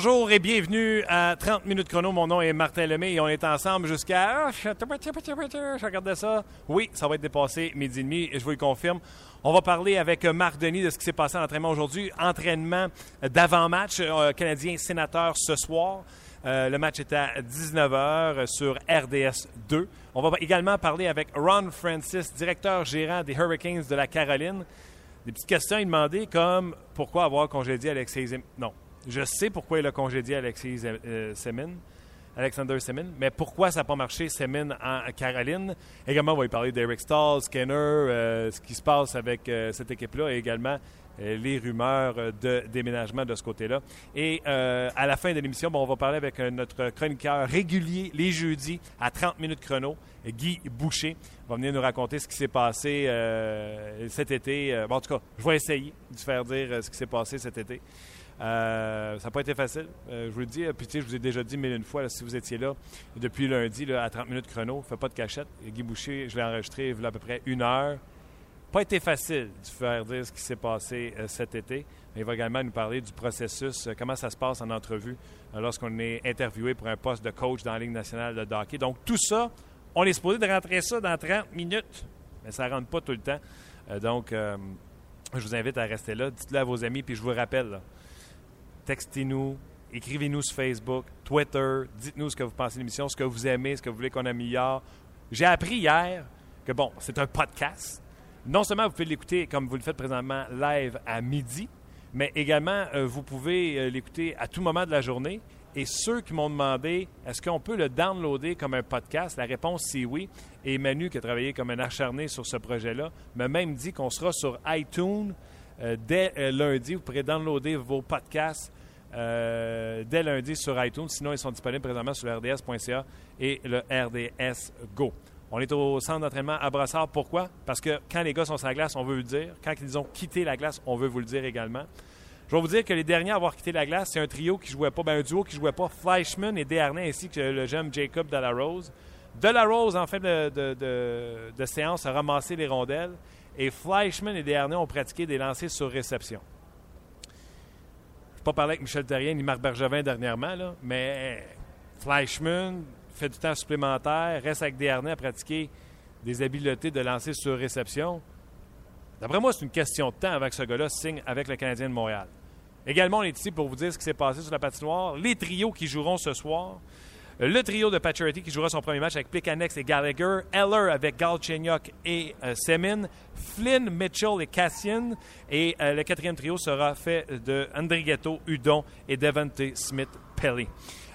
Bonjour et bienvenue à 30 minutes chrono. Mon nom est Martin Lemay et on est ensemble jusqu'à... Je regardais ça. Oui, ça va être dépassé midi et demi je vous le confirme. On va parler avec Marc Denis de ce qui s'est passé en entraînement aujourd'hui. Entraînement d'avant-match euh, canadien-sénateur ce soir. Euh, le match est à 19h sur RDS 2. On va également parler avec Ron Francis, directeur gérant des Hurricanes de la Caroline. Des petites questions à demander comme pourquoi avoir congédié Alexei Zim... Non, je sais pourquoi il a congédié Alexis euh, Semin, Alexander Semin, mais pourquoi ça n'a pas marché Semin en Caroline? Également, on va y parler d'Eric Stahl, Skinner, euh, ce qui se passe avec euh, cette équipe-là et également les rumeurs de déménagement de ce côté-là. Et à la fin de l'émission, on va parler avec notre chroniqueur régulier les jeudis à 30 minutes chrono, Guy Boucher. va venir nous raconter ce qui s'est passé cet été. Bon, en tout cas, je vais essayer de faire dire ce qui s'est passé cet été. Euh, ça n'a pas été facile, euh, je vous le dis. Puis, tu sais, je vous ai déjà dit mille une fois, si vous étiez là depuis lundi à 30 minutes chrono, fais pas de cachette. Guy Boucher, je l'ai enregistré il y à peu près une heure. Pas été facile de faire dire ce qui s'est passé euh, cet été. Il va également nous parler du processus, comment ça se passe en entrevue lorsqu'on est interviewé pour un poste de coach dans la Ligue nationale de hockey. Donc, tout ça, on est supposé de rentrer ça dans 30 minutes, mais ça ne rentre pas tout le temps. donc, je vous invite à rester là. Dites-le à vos amis, puis je vous rappelle, textez-nous, écrivez-nous sur Facebook, Twitter, dites-nous ce que vous pensez de l'émission, ce que vous aimez, ce que vous voulez qu'on améliore. J'ai appris hier que, bon, c'est un podcast. Non seulement vous pouvez l'écouter comme vous le faites présentement live à midi, mais également euh, vous pouvez euh, l'écouter à tout moment de la journée. Et ceux qui m'ont demandé est-ce qu'on peut le downloader comme un podcast, la réponse c'est oui. Et Manu, qui a travaillé comme un acharné sur ce projet-là, m'a même dit qu'on sera sur iTunes euh, dès lundi. Vous pourrez downloader vos podcasts euh, dès lundi sur iTunes. Sinon, ils sont disponibles présentement sur le RDS.ca et le RDS Go. On est au centre d'entraînement à Brassard. Pourquoi? Parce que quand les gars sont sur la glace, on veut le dire. Quand ils ont quitté la glace, on veut vous le dire également. Je vais vous dire que les derniers à avoir quitté la glace, c'est un trio qui jouait pas, ben un duo qui jouait pas, Fleischmann et Desharnais, ainsi que le jeune Jacob Delarose. Delarose, en fait de, séance, a ramassé les rondelles et Fleischmann et Desharnais ont pratiqué des lancers sur réception pas parlé avec Michel Terrien ni Marc Bergevin dernièrement, mais Fleischmann fait du temps supplémentaire, reste avec des harnais à pratiquer des habiletés de lancer sur réception. D'après moi, c'est une question de temps que ce gars-là signe avec le Canadien de Montréal. Également, on est ici pour vous dire ce qui s'est passé sur la patinoire, les trios qui joueront ce soir. Le trio de Pacioretty qui jouera son premier match avec Plekanex et Gallagher. Eller avec Galchenyuk et euh, Semin. Flynn, Mitchell et Cassian. Et euh, le quatrième trio sera fait de Andrighetto, Udon et Devante Smith-Pelly.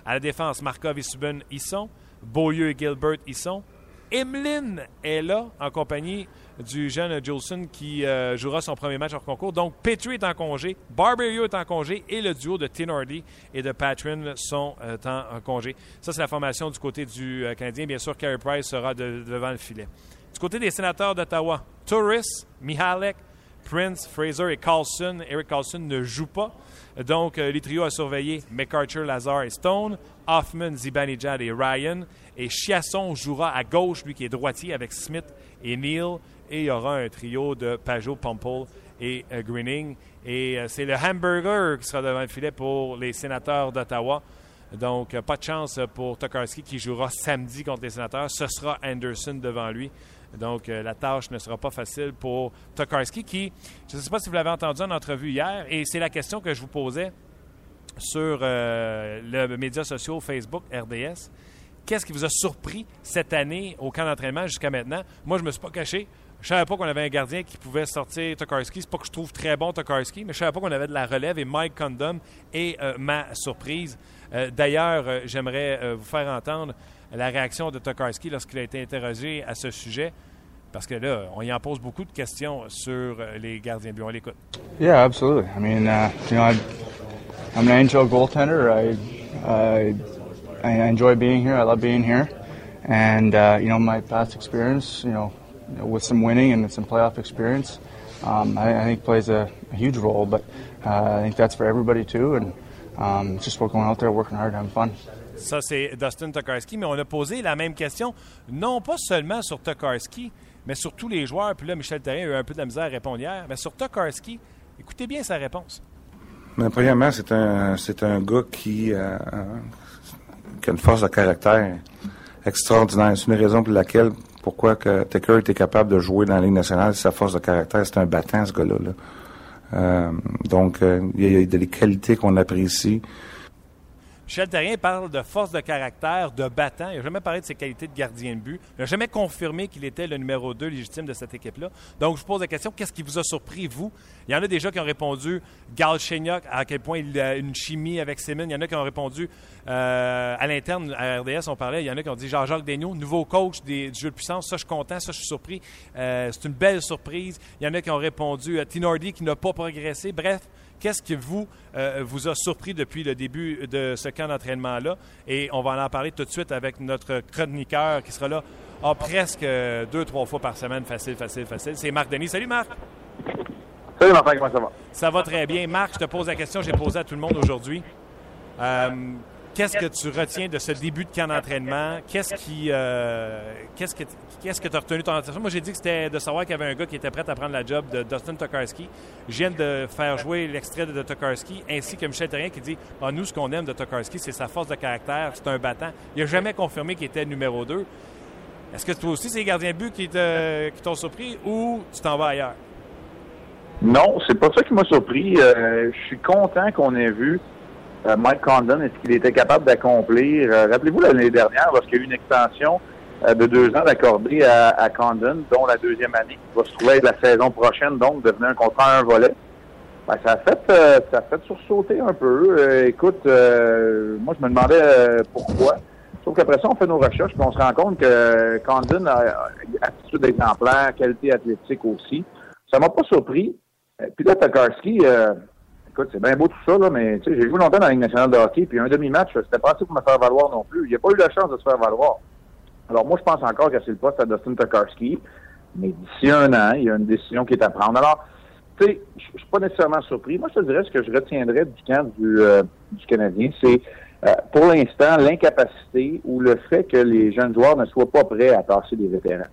À la défense, Markov et Subban y sont. Beaulieu et Gilbert y sont. Emeline est là en compagnie du jeune Jolson qui euh, jouera son premier match hors concours. Donc, Petrie est en congé, Barberio est en congé et le duo de Tinordi et de Patrin sont euh, en, congé. Ça, c'est la formation du côté du euh, Canadien. Bien sûr, Carey Price sera devant le filet. Du côté des sénateurs d'Ottawa, Turris, Mihalek, Prince, Fraser et Carlson. Eric Carlson ne joue pas. Donc, les trios à surveiller, McArthur, Lazar et Stone, Hoffman, Zibanejad et Ryan. Et Chiasson jouera à gauche, lui qui est droitier, avec Smith et Neal et il y aura un trio de Pajot, Pumple et euh, Greening. Et euh, c'est le hamburger qui sera devant le filet pour les sénateurs d'Ottawa. Donc, euh, pas de chance pour Tokarski qui jouera samedi contre les sénateurs. Ce sera Anderson devant lui. Donc, la tâche ne sera pas facile pour Tokarski qui, je ne sais pas si vous l'avez entendu en entrevue hier, et c'est la question que je vous posais sur le média social Facebook RDS. Qu'est-ce qui vous a surpris cette année au camp d'entraînement jusqu'à maintenant? Moi, je ne me suis pas caché Je savais pas qu'on avait un gardien qui pouvait sortir Tokarski. C'est pas que je trouve très bon Tokarski, mais je savais pas qu'on avait de la relève. Et Mike Condom est euh, ma surprise. Euh, d'ailleurs, euh, j'aimerais vous faire entendre la réaction de Tokarski lorsqu'il a été interrogé à ce sujet. Parce que là, on y en pose beaucoup de questions sur les gardiens. On l'écoute. Yeah, absolutely. I mean, uh, you know, I'm an NHL goaltender. I, I, I enjoy being here. I love being here. And, uh, you know, my past experience, you know, with some winning and some playoff experience, um, I, I, think plays a, a huge role. But uh, I think that's for everybody too, and um, just going out there, working hard, having fun. Ça, c'est Dustin Tokarski, mais on a posé la même question, non pas seulement sur Tokarski, mais sur tous les joueurs. Puis là, Michel Therrien a eu un peu de la misère à répondre hier, mais sur Tokarski, écoutez bien sa réponse. Mais premièrement, c'est un, c'est un gars qui, euh, qui a une force de caractère extraordinaire. C'est une raison pour laquelle pourquoi que Tucker était capable de jouer dans la Ligue nationale, sa force de caractère, c'est un battant, ce gars-là. Euh, donc, euh, il y a des qualités qu'on apprécie. Michel Terrien parle de force de caractère, de battant. Il n'a jamais parlé de ses qualités de gardien de but. Il n'a jamais confirmé qu'il était le numéro 2 légitime de cette équipe-là. Donc, je vous pose la question, qu'est-ce qui vous a surpris, vous? Il y en a déjà qui ont répondu Gal à quel point il a une chimie avec Simmons. Il y en a qui ont répondu euh, à l'interne, à RDS, on parlait. Il y en a qui ont dit Jean-Jacques Daigneault, nouveau coach du jeu de puissance. Ça, je suis content. Ça, je suis surpris. Euh, c'est une belle surprise. Il y en a qui ont répondu à Tinordi qui n'a pas progressé. Bref, Qu'est-ce qui vous, euh, vous a surpris depuis le début de ce camp d'entraînement-là? Et on va en parler tout de suite avec notre chroniqueur qui sera là ah, presque deux, trois fois par semaine. Facile, facile, facile. C'est Marc Denis. Salut Marc! Salut Marc, comment ça va? Ça va très bien. Marc, je te pose la question que j'ai posée à tout le monde aujourd'hui. Euh, Qu'est-ce que tu retiens de ce début de camp d'entraînement? Qu'est-ce qui, euh, qu'est-ce que, qu'est-ce que as retenu ton attention? Moi, j'ai dit que c'était de savoir qu'il y avait un gars qui était prêt à prendre la job de Dustin Tokarski. Je viens de faire jouer l'extrait de Tokarski, ainsi que Michel Terrien qui dit ah, Nous, ce qu'on aime de Tokarski, c'est sa force de caractère, c'est un battant. Il n'a jamais confirmé qu'il était numéro 2. Est-ce que toi aussi, c'est les gardiens de but qui, qui t'ont surpris ou tu t'en vas ailleurs? Non, c'est pas ça qui m'a surpris. Euh, je suis content qu'on ait vu euh, Mike Condon, est-ce qu'il était capable d'accomplir? Euh, rappelez-vous l'année dernière, lorsqu'il y a eu une extension euh, de deux ans accordée à, à, Condon, dont la deuxième année, qui va se trouver la saison prochaine, donc devenir un contrat à un volet? Ben, ça a fait ça a fait sursauter un peu. écoute, moi je me demandais pourquoi. Sauf qu'après ça, on fait nos recherches, puis on se rend compte que Condon a attitude exemplaire, qualité athlétique aussi. Ça m'a pas surpris. Puis là, Tokarski, écoute, c'est bien beau tout ça, là, mais j'ai joué longtemps dans la Ligue nationale de hockey, puis un demi-match, c'était pas assez pour me faire valoir non plus. Il n'a pas eu la chance de se faire valoir. Alors moi, je pense encore que c'est le poste à Dustin Tokarski, mais d'ici un an, il y a une décision qui est à prendre. Alors, tu sais, je suis pas nécessairement surpris. Moi, je te dirais ce que je retiendrai du camp du, euh, Canadien, c'est euh, pour l'instant l'incapacité ou le fait que les jeunes joueurs ne soient pas prêts à passer des vétérans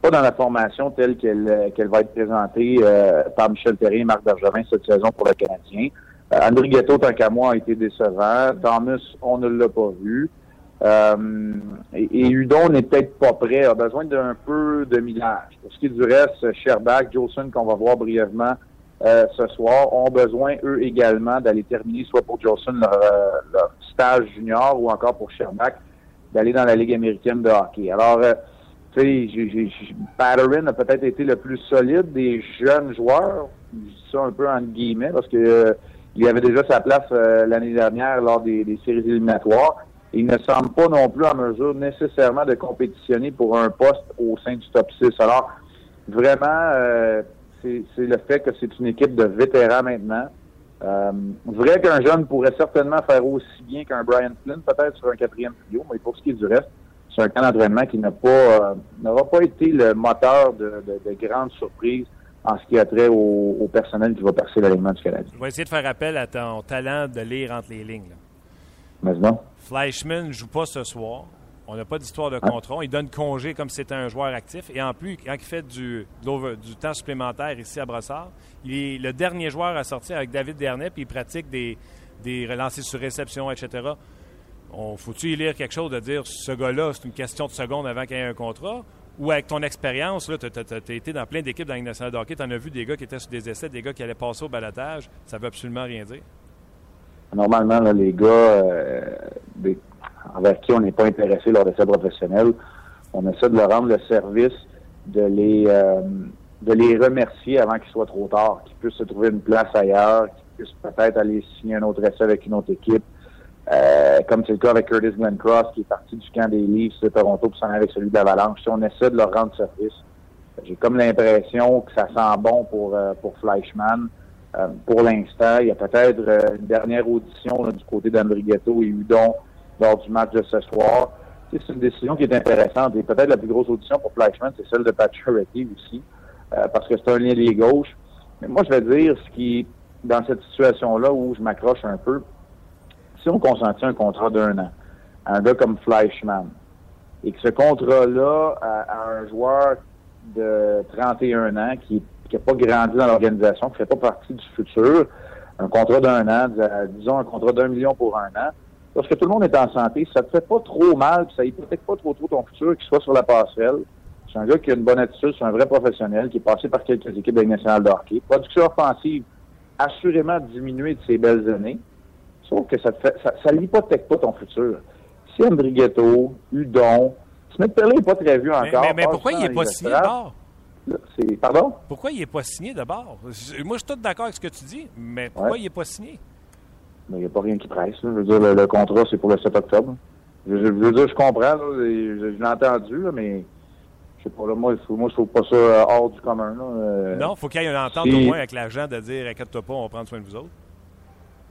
pas dans la formation telle qu'elle euh, qu'elle va être présentée euh, par Michel Terrien et Marc Bergevin cette saison pour le Canadien. Euh, André Ghetto, tant qu'à moi, a été décevant. Thomas, on ne l'a pas vu. Euh, et, Udon n'est peut-être pas prêt, a besoin d'un peu de millage. Pour ce qui est du reste, Sherbach, Jolson, qu'on va voir brièvement ce soir, ont besoin, eux également, d'aller terminer soit pour Jolson leur, leur, stage junior ou encore pour Sherbach d'aller dans la Ligue américaine de hockey. Alors, tu sais, Patterin a peut-être été le plus solide des jeunes joueurs. Je dis ça un peu en guillemets parce que euh, il avait déjà sa place euh, l'année dernière lors des, séries éliminatoires. Il ne semble pas non plus en mesure nécessairement de compétitionner pour un poste au sein du top 6. Alors, vraiment, euh, c'est le fait que c'est une équipe de vétérans maintenant. Euh, vrai qu'un jeune pourrait certainement faire aussi bien qu'un Brian Flynn, peut-être sur un quatrième trio, mais pour ce qui est du reste, c'est un camp d'entraînement qui n'a pas euh, n'aura pas été le moteur de, grandes surprises en ce qui a trait au, personnel qui va percer l'alignement du Canadien. Je vais essayer de faire appel à ton talent de lire entre les lignes. Mais non. Fleischmann ne joue pas ce soir. On n'a pas d'histoire de contrat. Il donne congé comme si c'était un joueur actif. Et en plus, quand il fait du, du temps supplémentaire ici à Brossard, il est le dernier joueur à sortir avec David Dernet, puis il pratique des, des relancers sur réception, etc. On faut-tu lire quelque chose de dire ce gars-là, c'est une question de seconde avant qu'il y ait un contrat? Ou avec ton expérience, tu as, été dans plein d'équipes dans la nationale de hockey, tu en as vu des gars qui étaient sur des essais, des gars qui allaient passer au balatage. Ça veut absolument rien dire? Normalement, les gars euh, envers qui on n'est pas intéressé lors d'essais professionnels, on essaie de leur rendre le service de les, euh, de les remercier avant qu'il soit trop tard, qu'ils puissent se trouver une place ailleurs, qu'ils puissent peut-être aller signer un autre essai avec une autre équipe. Euh, comme c'est le cas avec Curtis Glencross, qui est parti du camp des Leafs de Toronto pour s'en aller avec celui de l'Avalanche. Si on essaie de leur rendre service, j'ai comme l'impression que ça sent bon pour, euh, pour Fleischmann. Euh, pour l'instant, il y a peut-être une dernière audition du côté d'Andrighetto et Udon lors du match de ce soir. C'est une décision qui est intéressante. Et peut-être la plus grosse audition pour Fleischmann, c'est celle de Pacioretty aussi, parce que c'est un lien des gauche. Mais moi, je vais dire ce qui, dans cette situation-là où je m'accroche un peu, si on consentit un contrat d'un an à un gars comme Fleischmann et que ce contrat-là à, un joueur de 31 ans qui n'a pas grandi dans l'organisation, qui ne fait pas partie du futur, un contrat d'un an, disons un contrat d'un million pour un an, lorsque tout le monde est en santé, ça te fait pas trop mal, puis ça hypothèque pas trop trop ton futur, qu'il soit sur la passerelle. C'est un gars qui a une bonne attitude, c'est un vrai professionnel, qui est passé par quelques équipes de nationale de hockey. Production offensive assurément diminuée de ses belles années. Sauf que ça ne fait, ça, ça l'hypothèque pas ton futur. Si Andrighetto, Udon, Smith Pellet n'est pas très encore. Mais, mais, pourquoi il n'est pas signé d'abord? Pardon? Pourquoi il n'est pas signé d'abord? Moi, je suis tout d'accord avec ce que tu dis, mais pourquoi il n'est pas signé? Mais il n'y a pas rien qui presse. Je veux dire, le, contrat, c'est pour le 7 octobre. Je, veux dire, je comprends, je, l'ai entendu, mais je sais pas, là, moi, je ne trouve pas ça euh, hors du commun. Euh. non, il faut qu'il y ait une entente au moins avec l'agent de dire inquiète-toi pas, on va prendre soin de vous autres.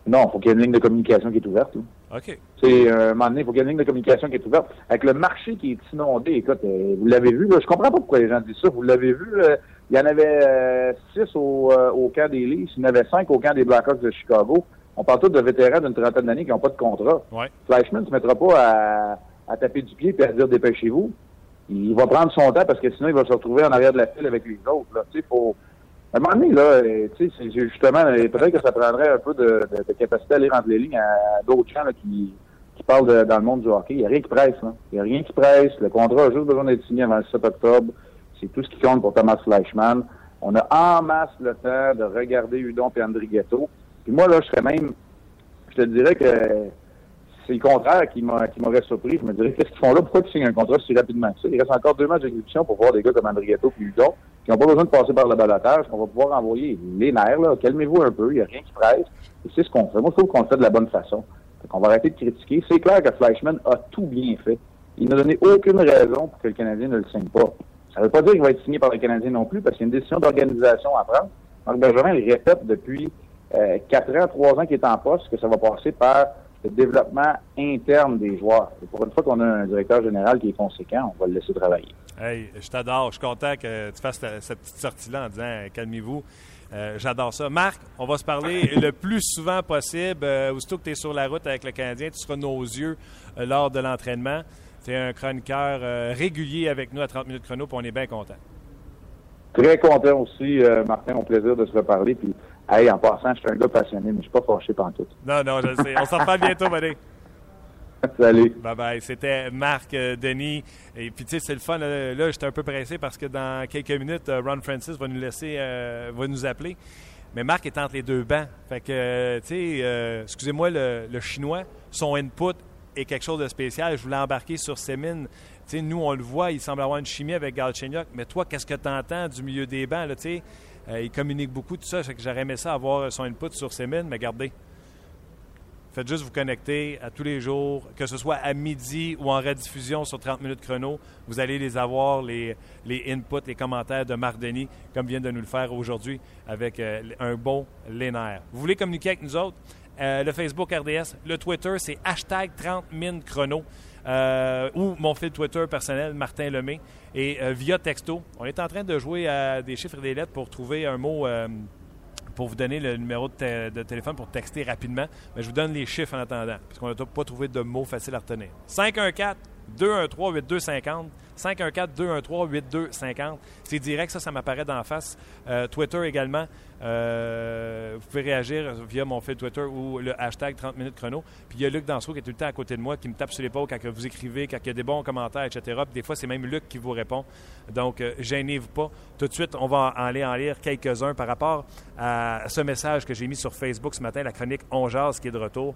Non, il faut qu'il y ait une ligne de communication qui est ouverte. OK. C'est euh, un moment donné, il faut qu'il y ait une ligne de communication qui est ouverte. Avec le marché qui est inondé, écoute, euh, vous l'avez vu, là, je comprends pas pourquoi les gens disent ça. Vous l'avez vu, euh, il y en avait six au, au camp des Leafs, il y en avait cinq au camp des Blackhawks de Chicago. On parle tous de vétérans d'une trentaine d'années qui n'ont pas de contrat. Ouais. Flashman ne se mettra pas à, à taper du pied et à dire dépêchez-vous. Il va prendre son temps parce que sinon il va se retrouver en arrière de la file avec les autres. Là. Tu sais, faut, à un moment donné, là, euh, tu sais, justement, euh, peut-être que ça prendrait un peu de, capacité à lire entre les lignes à, d'autres gens là, qui, parlent dans le monde du hockey. Il n'y a rien qui presse. Là. Il n'y a rien qui presse. Le contrat a juste besoin d'être signé avant le 7 octobre. C'est tout ce qui compte pour Thomas Fleischmann. On a en masse le temps de regarder Udon et Andrighetto. Puis moi, là, je serais même... Je te dirais que c'est le contraire qui m'aurait surpris. Je me dirais, qu'est-ce qu'ils font là? Pourquoi ils signent un contrat si rapidement ça? Il reste encore deux matchs d'exécution pour voir des gars comme Andrietto et Udon qui n'ont pas besoin de passer par le balotage, qu'on va pouvoir envoyer les nerfs, là. Calmez-vous un peu, il n'y a rien qui presse. Et c'est ce qu'on fait. Moi, je trouve qu'on le fait de la bonne façon. On va arrêter de critiquer. C'est clair que Fleischmann a tout bien fait. Il n'a donné aucune raison pour que le Canadien ne le signe pas. Ça ne veut pas dire qu'il va être signé par le Canadien non plus, parce qu'il y a une décision d'organisation à prendre. Marc Bergerin il répète depuis euh, quatre ans, trois ans qu'il est en poste, que ça va passer par le développement interne des joueurs. Et pour une fois qu'on a un directeur général qui est conséquent, on va le laisser travailler. Hey, je t'adore. Je suis content que tu fasses cette petite sortie-là en disant calmez-vous. Euh, j'adore ça. Marc, on va se parler le plus souvent possible. Euh, aussitôt que tu es sur la route avec le Canadien, tu seras nos yeux euh, lors de l'entraînement. Tu es un chroniqueur régulier avec nous à 30 minutes chrono, puis on est bien content. Très content aussi, Martin. Au plaisir de se reparler. Puis Hey, en passant, je suis un gars passionné, mais je suis pas fâché tout. Non, non, je sais. On s'en reparle bientôt, buddy. Salut. Bye bye. C'était Marc euh, Denis. Et puis, tu sais, c'est le fun. Là, j'étais un peu pressé parce que dans quelques minutes, euh, Ron Francis va nous laisser, euh, va nous appeler. Mais Marc est entre les deux bancs. Fait que, tu sais, excusez-moi le, chinois, son input est quelque chose de spécial. Je voulais embarquer sur Semin. Tu sais, nous, on le voit, il semble avoir une chimie avec Galchenyuk. Mais toi, qu'est-ce que tu entends du milieu des bancs, là, tu sais? Euh, il communique beaucoup, tout ça. j'aurais aimé ça avoir son input sur ses mines, mais gardez. Faites juste vous connecter à tous les jours, que ce soit à midi ou en rediffusion sur 30 minutes chrono. Vous allez les avoir, les, inputs, les commentaires de Marc Denis, comme vient de nous le faire aujourd'hui avec euh, un bon Lénaire. Vous voulez communiquer avec nous autres? Euh, le Facebook RDS, le Twitter, c'est hashtag 30 minutes chrono. Ou mon fil Twitter personnel, Martin Lemay. Et euh, via texto, on est en train de jouer à des chiffres et des lettres pour trouver un mot euh, pour vous donner le numéro de, téléphone pour texter rapidement. Mais je vous donne les chiffres en attendant, parce qu'on n'a pas trouvé de mots faciles à retenir. 514 213 8250 514-213-8250. C'est direct, ça, ça m'apparaît d'en face. Euh, Twitter également. Euh, vous pouvez réagir via mon fil Twitter ou le hashtag 30 minutes chrono. Puis il y a Luc Dansereau qui est tout le temps à côté de moi, qui me tape sur l'épaule quand vous écrivez, quand il y a des bons commentaires, etc. Puis des fois, c'est même Luc qui vous répond. Donc, euh, gênez-vous pas. Tout de suite, on va aller en lire quelques-uns par rapport à ce message que j'ai mis sur Facebook ce matin, la chronique On qui est de retour.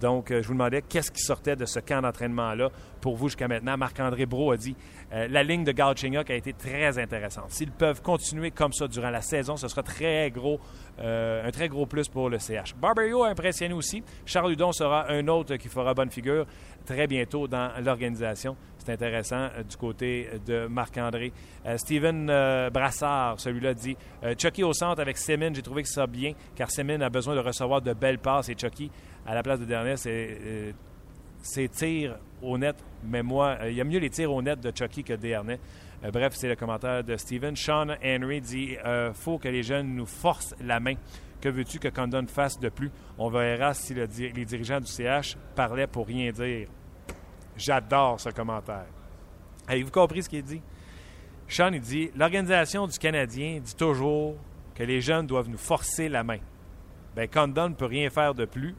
donc, je vous demandais qu'est-ce qui sortait de ce camp d'entraînement-là pour vous jusqu'à maintenant. Marc-André Bro a dit Euh, la ligne de Galchenyuk a été très intéressante. S'ils peuvent continuer comme ça durant la saison, ce sera gros, euh, un très gros plus pour le CH. Barberio a impressionné aussi. Charles Hudon sera un autre qui fera bonne figure très bientôt dans l'organisation. C'est intéressant du côté de Marc-André. Steven Brassard, celui-là, dit Chucky au centre avec Semin, j'ai trouvé que ça bien, car Semin a besoin de recevoir de belles passes et Chucky, à la place de dernier, ses tirs au mais moi, euh, il y a mieux les tirs au net de Chucky que de Dernay. Euh, bref, c'est le commentaire de Steven. Sean Henry dit euh, faut que les jeunes nous forcent la main. Que veux-tu que Condon fasse de plus? On verra si les dirigeants du CH parlaient pour rien dire. J'adore ce commentaire. Avez-vous compris ce qu'il dit? Sean, il dit l'organisation du Canadien dit toujours que les jeunes doivent nous forcer la main. Bien, Condon ne peut rien faire de plus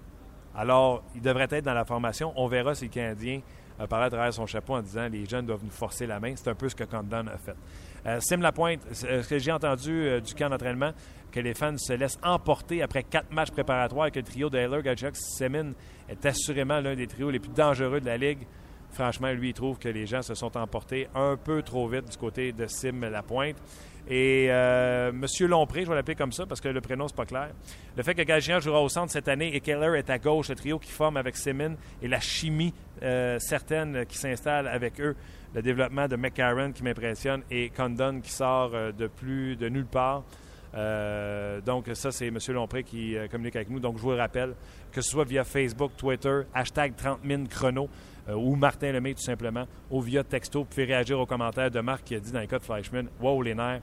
alors, il devrait être dans la formation. On verra si le Canadien euh, parlé à travers son chapeau en disant les jeunes doivent nous forcer la main. C'est un peu ce que Condon a fait. Euh, Sim Lapointe, euh, ce que j'ai entendu euh, du camp d'entraînement, que les fans se laissent emporter après quatre matchs préparatoires et que le trio de Heller, Semin est assurément l'un des trios les plus dangereux de la Ligue. Franchement, lui, il trouve que les gens se sont emportés un peu trop vite du côté de Sim Lapointe. Et euh, M. Lompré, je vais l'appeler comme ça parce que le prénom, c'est pas clair. Le fait que Galchenyuk jouera au centre cette année et Keller est à gauche, le trio qui forme avec Simmons et la chimie euh, certaine qui s'installe avec eux, le développement de McCarron qui m'impressionne et Condon qui sort euh, de plus de nulle part. donc, ça, c'est M. Lompré qui communique avec nous. Donc, je vous rappelle, que ce soit via Facebook, Twitter, hashtag 30 000 chrono ou Martin Lemay tout simplement, ou via texto. Vous pouvez réagir aux commentaires de Marc qui a dit dans les cas de Fleischmann Wow, les nerfs.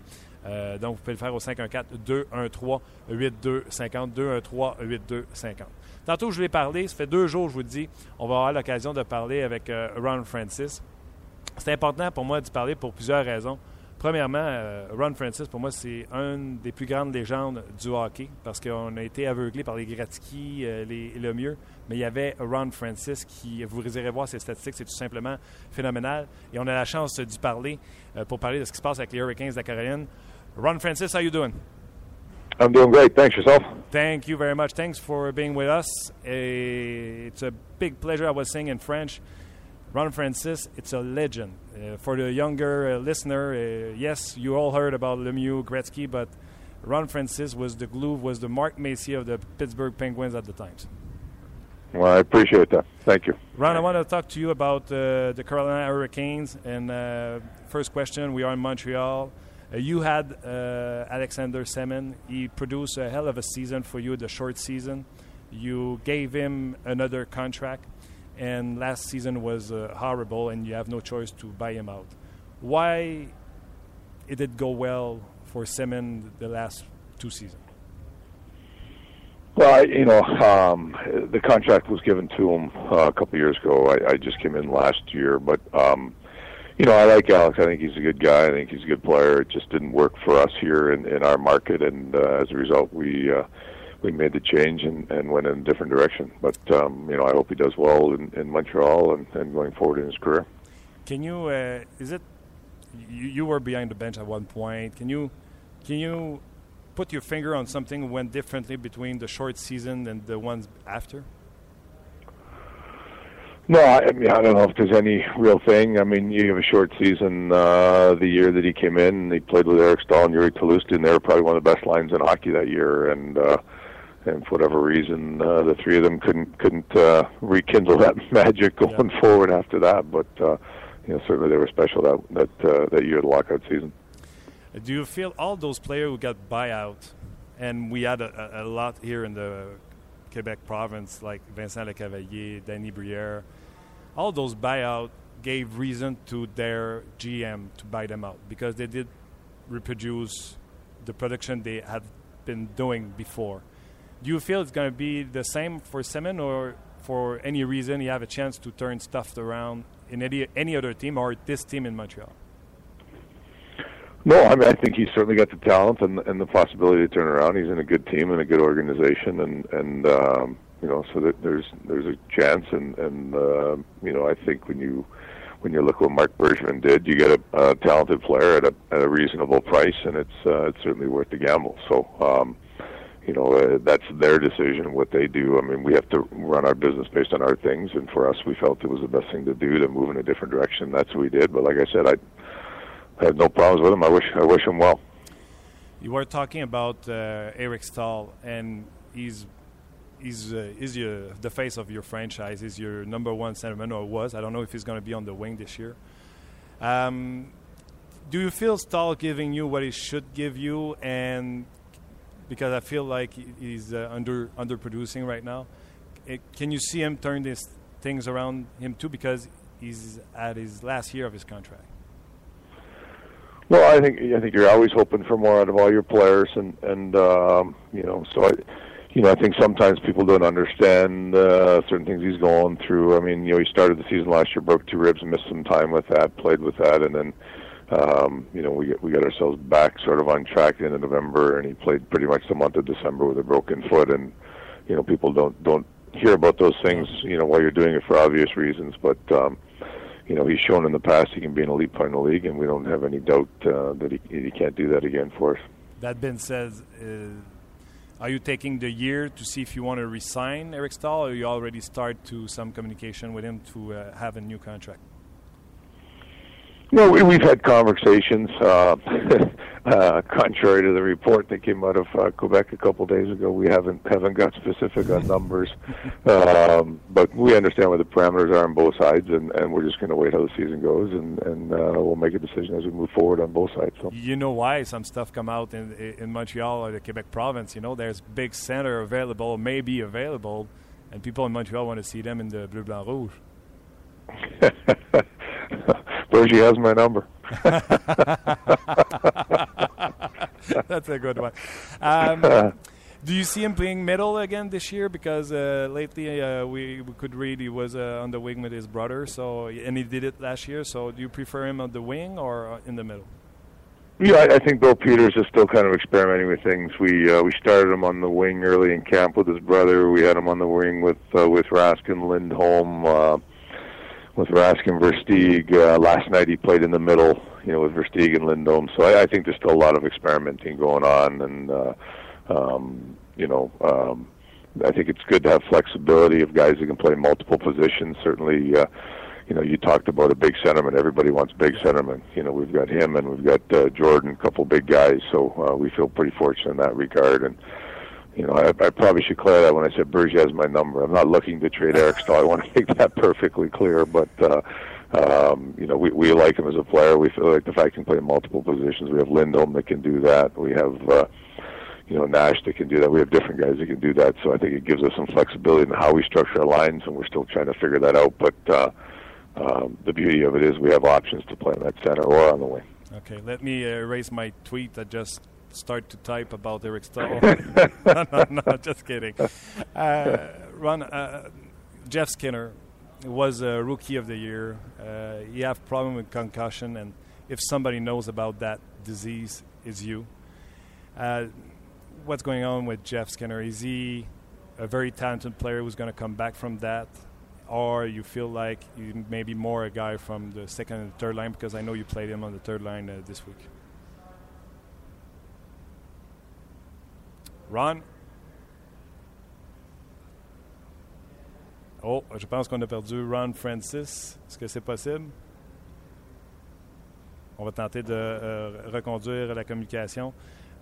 donc, vous pouvez le faire au 514-213-8250. 213-8250. Tantôt, je lui ai parlé, ça fait deux jours, je vous dis, on va avoir l'occasion de parler avec Ron Francis. C'est important pour moi d'y parler pour plusieurs raisons. Premièrement, euh, Ron Francis, pour moi, c'est une des plus grandes légendes du hockey parce qu'on a été aveuglé par les Gretzky, euh, les, le mieux. Mais il y avait Ron Francis qui, vous irez voir ses statistiques, c'est tout simplement phénoménal. Et on a la chance d'y parler euh, pour parler de ce qui se passe avec les Hurricanes de la Caroline. Ron Francis, how you doing? I'm doing great. Thanks yourself? Thank you very much. Thanks for being with us. It's a big pleasure. I was saying in French. Ron Francis, it's a legend. Uh, for the younger uh, listener, uh, yes, you all heard about Lemieux, Gretzky, but Ron Francis was the glue, was the Mark Macy of the Pittsburgh Penguins at the times. Well, I appreciate that. Thank you. Ron, I want to talk to you about uh, the Carolina Hurricanes. And uh, first question, we are in Montreal. Uh, you had Alexander Semin. He produced a hell of a season for you, the short season. You gave him another contract and last season was uh, horrible, and you have no choice to buy him out. Why it did go well for Semin the last two seasons? Well, I, you know, um, the contract was given to him uh, a couple years ago. I, I just came in last year, but um, you know, I like Alex. I think he's a good guy. I think he's a good player. It just didn't work for us here in, in our market, and uh, as a result, we. Uh, we made the change and, and went in a different direction. But um, you know, I hope he does well in, in Montreal and, and going forward in his career. Can you? Uh, is it? You, you were behind the bench at one point. Can you? Can you put your finger on something went differently between the short season and the ones after? No, I, mean I don't know if there's any real thing. I mean, you have a short season. Uh, the year that he came in, and he played with Eric Stahl and Yuri Talustin. They were probably one of the best lines in hockey that year, and uh, and for whatever reason, uh, the three of them couldn't couldn't uh, rekindle that magic going yeah. forward after that. But uh, you know, certainly they were special that that uh, that year, the lockout season. Do you feel all those players who got buyout, and we had a, a lot here in the Quebec province, like Vincent Lecavalier, Danny Briere, all those buyout gave reason to their GM to buy them out because they did reproduce the production they had been doing before. Do you feel it's going to be the same for Semin, or for any reason you have a chance to turn stuff around in any any other team or this team in Montreal? No, I mean I think he's certainly got the talent and and the possibility to turn around. He's in a good team and a good organization, and and um, you know so that there's there's a chance, and and uh, you know I think when you when you look what Mark Bergman did, you get a, a talented player at a at a reasonable price, and it's uh, it's certainly worth the gamble. So. Um, you know, uh, that's their decision, what they do. I mean, we have to run our business based on our things, and for us, we felt it was the best thing to do to move in a different direction. That's what we did. But like I said, I, I have no problems with him. I wish I wish him well. You were talking about uh, Eric Stahl, and he's he's uh, he's your, the face of your franchise. He's your number one centerman, or was. I don't know if he's going to be on the wing this year. Um, do you feel Stahl giving you what he should give you, and because I feel like he's uh, under underproducing right now. It, can you see him turn these things around him too? Because he's at his last year of his contract. Well, I think I think you're always hoping for more out of all your players, and and um, you know, so I, you know, I think sometimes people don't understand uh, certain things he's going through. I mean, you know, he started the season last year, broke two ribs, missed some time with that, played with that, and then um, you know, we we got ourselves back sort of on track in November, and he played pretty much the month of December with a broken foot, and you know, people don't don't hear about those things, you know, while you're doing it for obvious reasons, but um, you know, he's shown in the past he can be an elite player in the league, and we don't have any doubt uh, that he he can't do that again for us. That being said, uh, are you taking the year to see if you want to resign Eric Stahl, or you already start to some communication with him to uh, have a new contract? Well, we, we've had conversations. Uh, uh, contrary to the report that came out of uh, Quebec a couple of days ago, we haven't haven't got specific on numbers, um, but we understand what the parameters are on both sides, and, and we're just going to wait how the season goes, and, and uh, we'll make a decision as we move forward on both sides. So. You know why some stuff come out in in Montreal or the Quebec province. You know, there's big center available, maybe available, and people in Montreal want to see them in the bleu blanc rouge. Bergie has my number. That's a good one. Um, do you see him playing middle again this year? Because uh, lately uh, we, we could read he was uh, on the wing with his brother, so and he did it last year. So do you prefer him on the wing or uh, in the middle? Yeah, I, I think Bill Peters is still kind of experimenting with things. We uh, we started him on the wing early in camp with his brother. We had him on the wing with uh, with Raskin and Lindholm. With Raskin Versteeg. Uh, last night he played in the middle, you know, with Versteeg and Lindholm. So I, I think there's still a lot of experimenting going on, and uh, um, you know, um, I think it's good to have flexibility of guys who can play multiple positions. Certainly, uh, you know, you talked about a big centerman. Everybody wants big centerman. You know, we've got him and we've got uh, Jordan, a couple big guys. So uh, we feel pretty fortunate in that regard, and you know, I, I probably should clear that when I said Bergie has my number. I'm not looking to trade Eric Stahl. I want to make that perfectly clear. But uh, um, you know, we we like him as a player. We feel like the fact he can play multiple positions. We have Lindholm that can do that. We have uh, you know Nash that can do that. We have different guys that can do that. So I think it gives us some flexibility in how we structure our lines, and we're still trying to figure that out. But uh, um, the beauty of it is we have options to play in that center or on the wing. Okay, let me uh, erase my tweet that just start to type about Eric Stahl. no, no, no, just kidding. Uh, Ron, uh, Jeff Skinner was a rookie of the year. Uh, he have problem with concussion, and if somebody knows about that disease, is you. Uh, what's going on with Jeff Skinner? Is he a very talented player who's going to come back from that? Or you feel like you may be more a guy from the second and third line because I know you played him on the third line uh, this week. Ron? Oh, je pense qu'on a perdu Ron Francis. Est-ce que c'est possible? On va tenter de euh, reconduire la communication.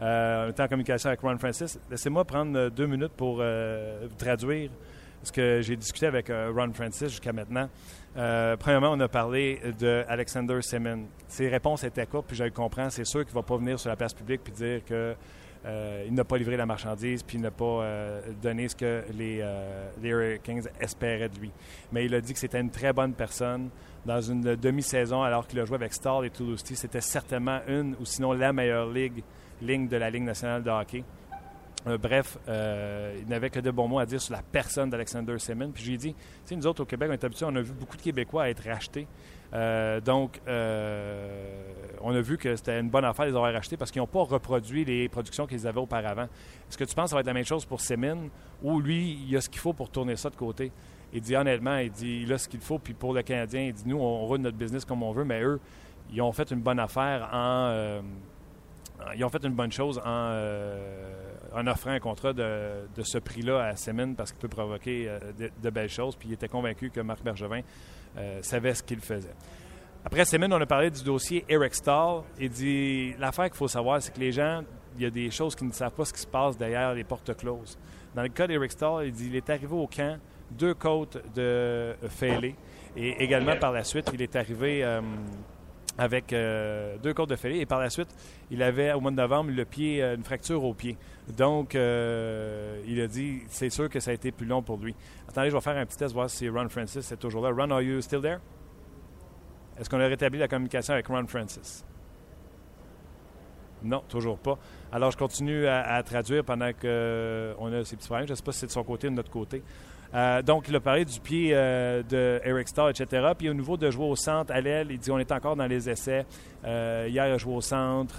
Euh, on est en communication avec Ron Francis. Laissez-moi prendre deux minutes pour euh, traduire ce que j'ai discuté avec euh, Ron Francis jusqu'à maintenant. Euh, premièrement, on a parlé de Alexander Semin. Ses réponses étaient courtes, puis je le comprends. C'est sûr qu'il ne va pas venir sur la place publique puis dire que euh, il n'a pas livré la marchandise, puis il n'a pas euh, donné ce que les, euh, les Hurricanes espéraient de lui. Mais il a dit que c'était une très bonne personne. Dans une demi-saison, alors qu'il a joué avec Stall et Toulouse, c'était certainement une ou sinon la meilleure ligue, ligne de la Ligue nationale de hockey. Euh, bref, il n'avait que de bons mots à dire sur la personne d'Alexander Semin. Puis j'ai dit, tu sais, nous autres au Québec, on est habitués, on a vu beaucoup de Québécois être rachetés. Euh, donc, euh, on a vu que c'était une bonne affaire de les avoir rachetés parce qu'ils n'ont pas reproduit les productions qu'ils avaient auparavant. Est-ce que tu penses que ça va être la même chose pour Semin ou lui, il a ce qu'il faut pour tourner ça de côté? Il dit honnêtement, il dit il a ce qu'il faut. Puis pour le Canadien, il dit nous, on roule notre business comme on veut, mais eux, ils ont fait une bonne affaire en. Euh, ils ont fait une bonne chose en, en offrant un contrat de, ce prix-là à Semin parce qu'il peut provoquer de, belles choses. Puis il était convaincu que Marc Bergevin savait ce qu'il faisait. Après Semin, on a parlé du dossier Eric Stahl. Il dit l'affaire qu'il faut savoir, c'est que les gens, il y a des choses qui ne savent pas ce qui se passe derrière les portes closes. Dans le cas d'Eric Stahl, il dit il est arrivé au camp, deux côtes de fêlée. Et également, par la suite, il est arrivé euh, avec euh, deux côtes de fêlée. Et par la suite, il avait, au mois de novembre, le pied, euh, une fracture au pied. Donc, il a dit, c'est sûr que ça a été plus long pour lui. Attendez, je vais faire un petit test, voir si Ron Francis est toujours là. Ron, are you still there? Est-ce qu'on a rétabli la communication avec Ron Francis? Non, toujours pas. Alors, je continue à, traduire pendant qu'on a ces petits problèmes. Je ne sais pas si c'est de son côté ou de notre côté. Euh, donc, il a parlé du pied euh, de etc. Puis au niveau de jouer au centre, à l'aile, il dit on est encore dans les essais. Euh, hier, il a joué au centre.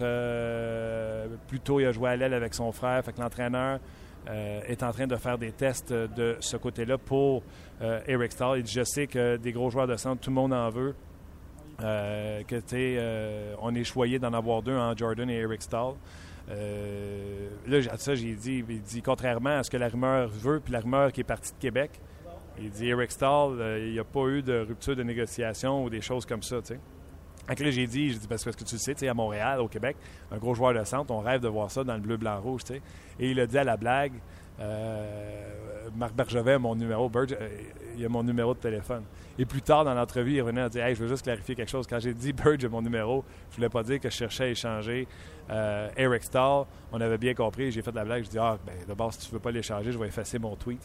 plus tôt, il a joué à l'aile avec son frère. Fait que l'entraîneur est en train de faire des tests de ce côté-là pour Eric Starr. Il dit je sais que des gros joueurs de centre, tout le monde en veut. que euh, on est choyé d'en avoir deux en Jordan et Eric Stahl. Euh, là, ça, j'ai dit, il dit, contrairement à ce que la rumeur veut, puis la rumeur qui est partie de Québec, il dit Eric Stahl, euh, il n'y a pas eu de rupture de négociation ou des choses comme ça, tu sais. Donc là, j'ai dit, j'ai dit, parce que tu le sais, tu sais, à Montréal, au Québec, un gros joueur de centre, on rêve de voir ça dans le bleu, blanc, rouge, tu sais. Et il a dit à la blague, euh, Marc Bergevin mon numéro, Burge, il a mon numéro de téléphone. Et plus tard dans l'entrevue, il revenait à dire Hey, je veux juste clarifier quelque chose. Quand j'ai dit Burge a mon numéro, je voulais pas dire que je cherchais à échanger euh, Eric Stahl. On avait bien compris. J'ai fait de la blague. Je dis Ah, ben d'abord, si tu veux pas l'échanger, je vais effacer mon tweet.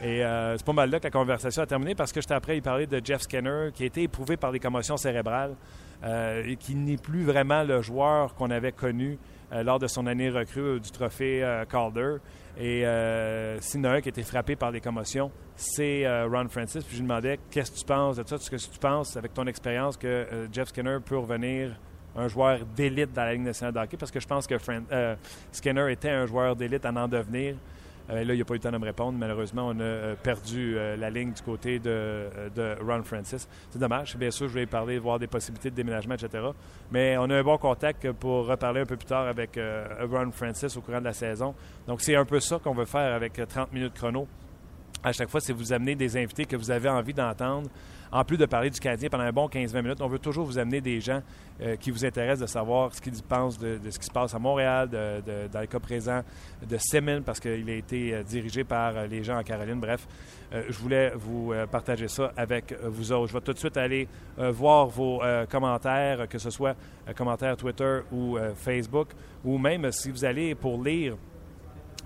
Et euh, c'est pas mal là que la conversation a terminé parce que j'étais après, il parlait de Jeff Skinner qui a été éprouvé par des commotions cérébrales euh, et qui n'est plus vraiment le joueur qu'on avait connu lors de son année recrue du trophée Calder. Et euh, s'il y en a un qui a été frappé par des commotions, c'est Ron Francis. Puis je lui demandais qu'est-ce que tu penses de ça, ce que tu penses avec ton expérience que Jeff Skinner peut revenir un joueur d'élite dans la Ligue nationale de hockey, parce que je pense que Skinner était un joueur d'élite à en devenir. là, il n'y a pas eu le temps de me répondre. Malheureusement, on a perdu la ligne du côté de, de Ron Francis. C'est dommage. Bien sûr, je vais parler, voir des possibilités de déménagement, etc. Mais on a un bon contact pour reparler un peu plus tard avec Ron Francis au courant de la saison. Donc, c'est un peu ça qu'on veut faire avec 30 minutes chrono. À chaque fois, c'est vous amener des invités que vous avez envie d'entendre. En plus de parler du Canadien pendant un bon 15-20 minutes, on veut toujours vous amener des gens euh, qui vous intéressent de savoir ce qu'ils pensent de, ce qui se passe à Montréal, dans le cas présent de Semin, parce qu'il a été euh, dirigé par euh, les gens en Caroline. Bref, je voulais vous partager ça avec vous autres. Je vais tout de suite aller voir vos commentaires, que ce soit commentaires Twitter ou Facebook, ou même si vous allez pour lire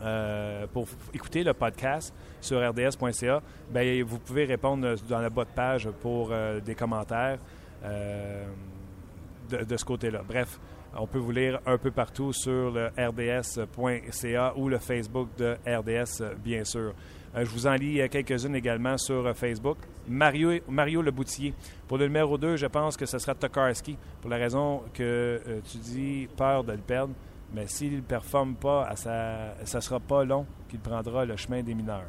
euh, pour écouter le podcast sur rds.ca, ben, vous pouvez répondre dans la bas de page pour euh, des commentaires euh, de, ce côté-là. Bref, on peut vous lire un peu partout sur le rds.ca ou le Facebook de RDS, bien sûr. je vous en lis quelques-unes également sur Facebook. Mario, Mario Leboutillier. Pour le numéro 2, je pense que ce sera Tokarski, pour la raison que tu dis peur de le perdre. Mais s'il ne performe pas, ça ne sera pas long qu'il prendra le chemin des mineurs.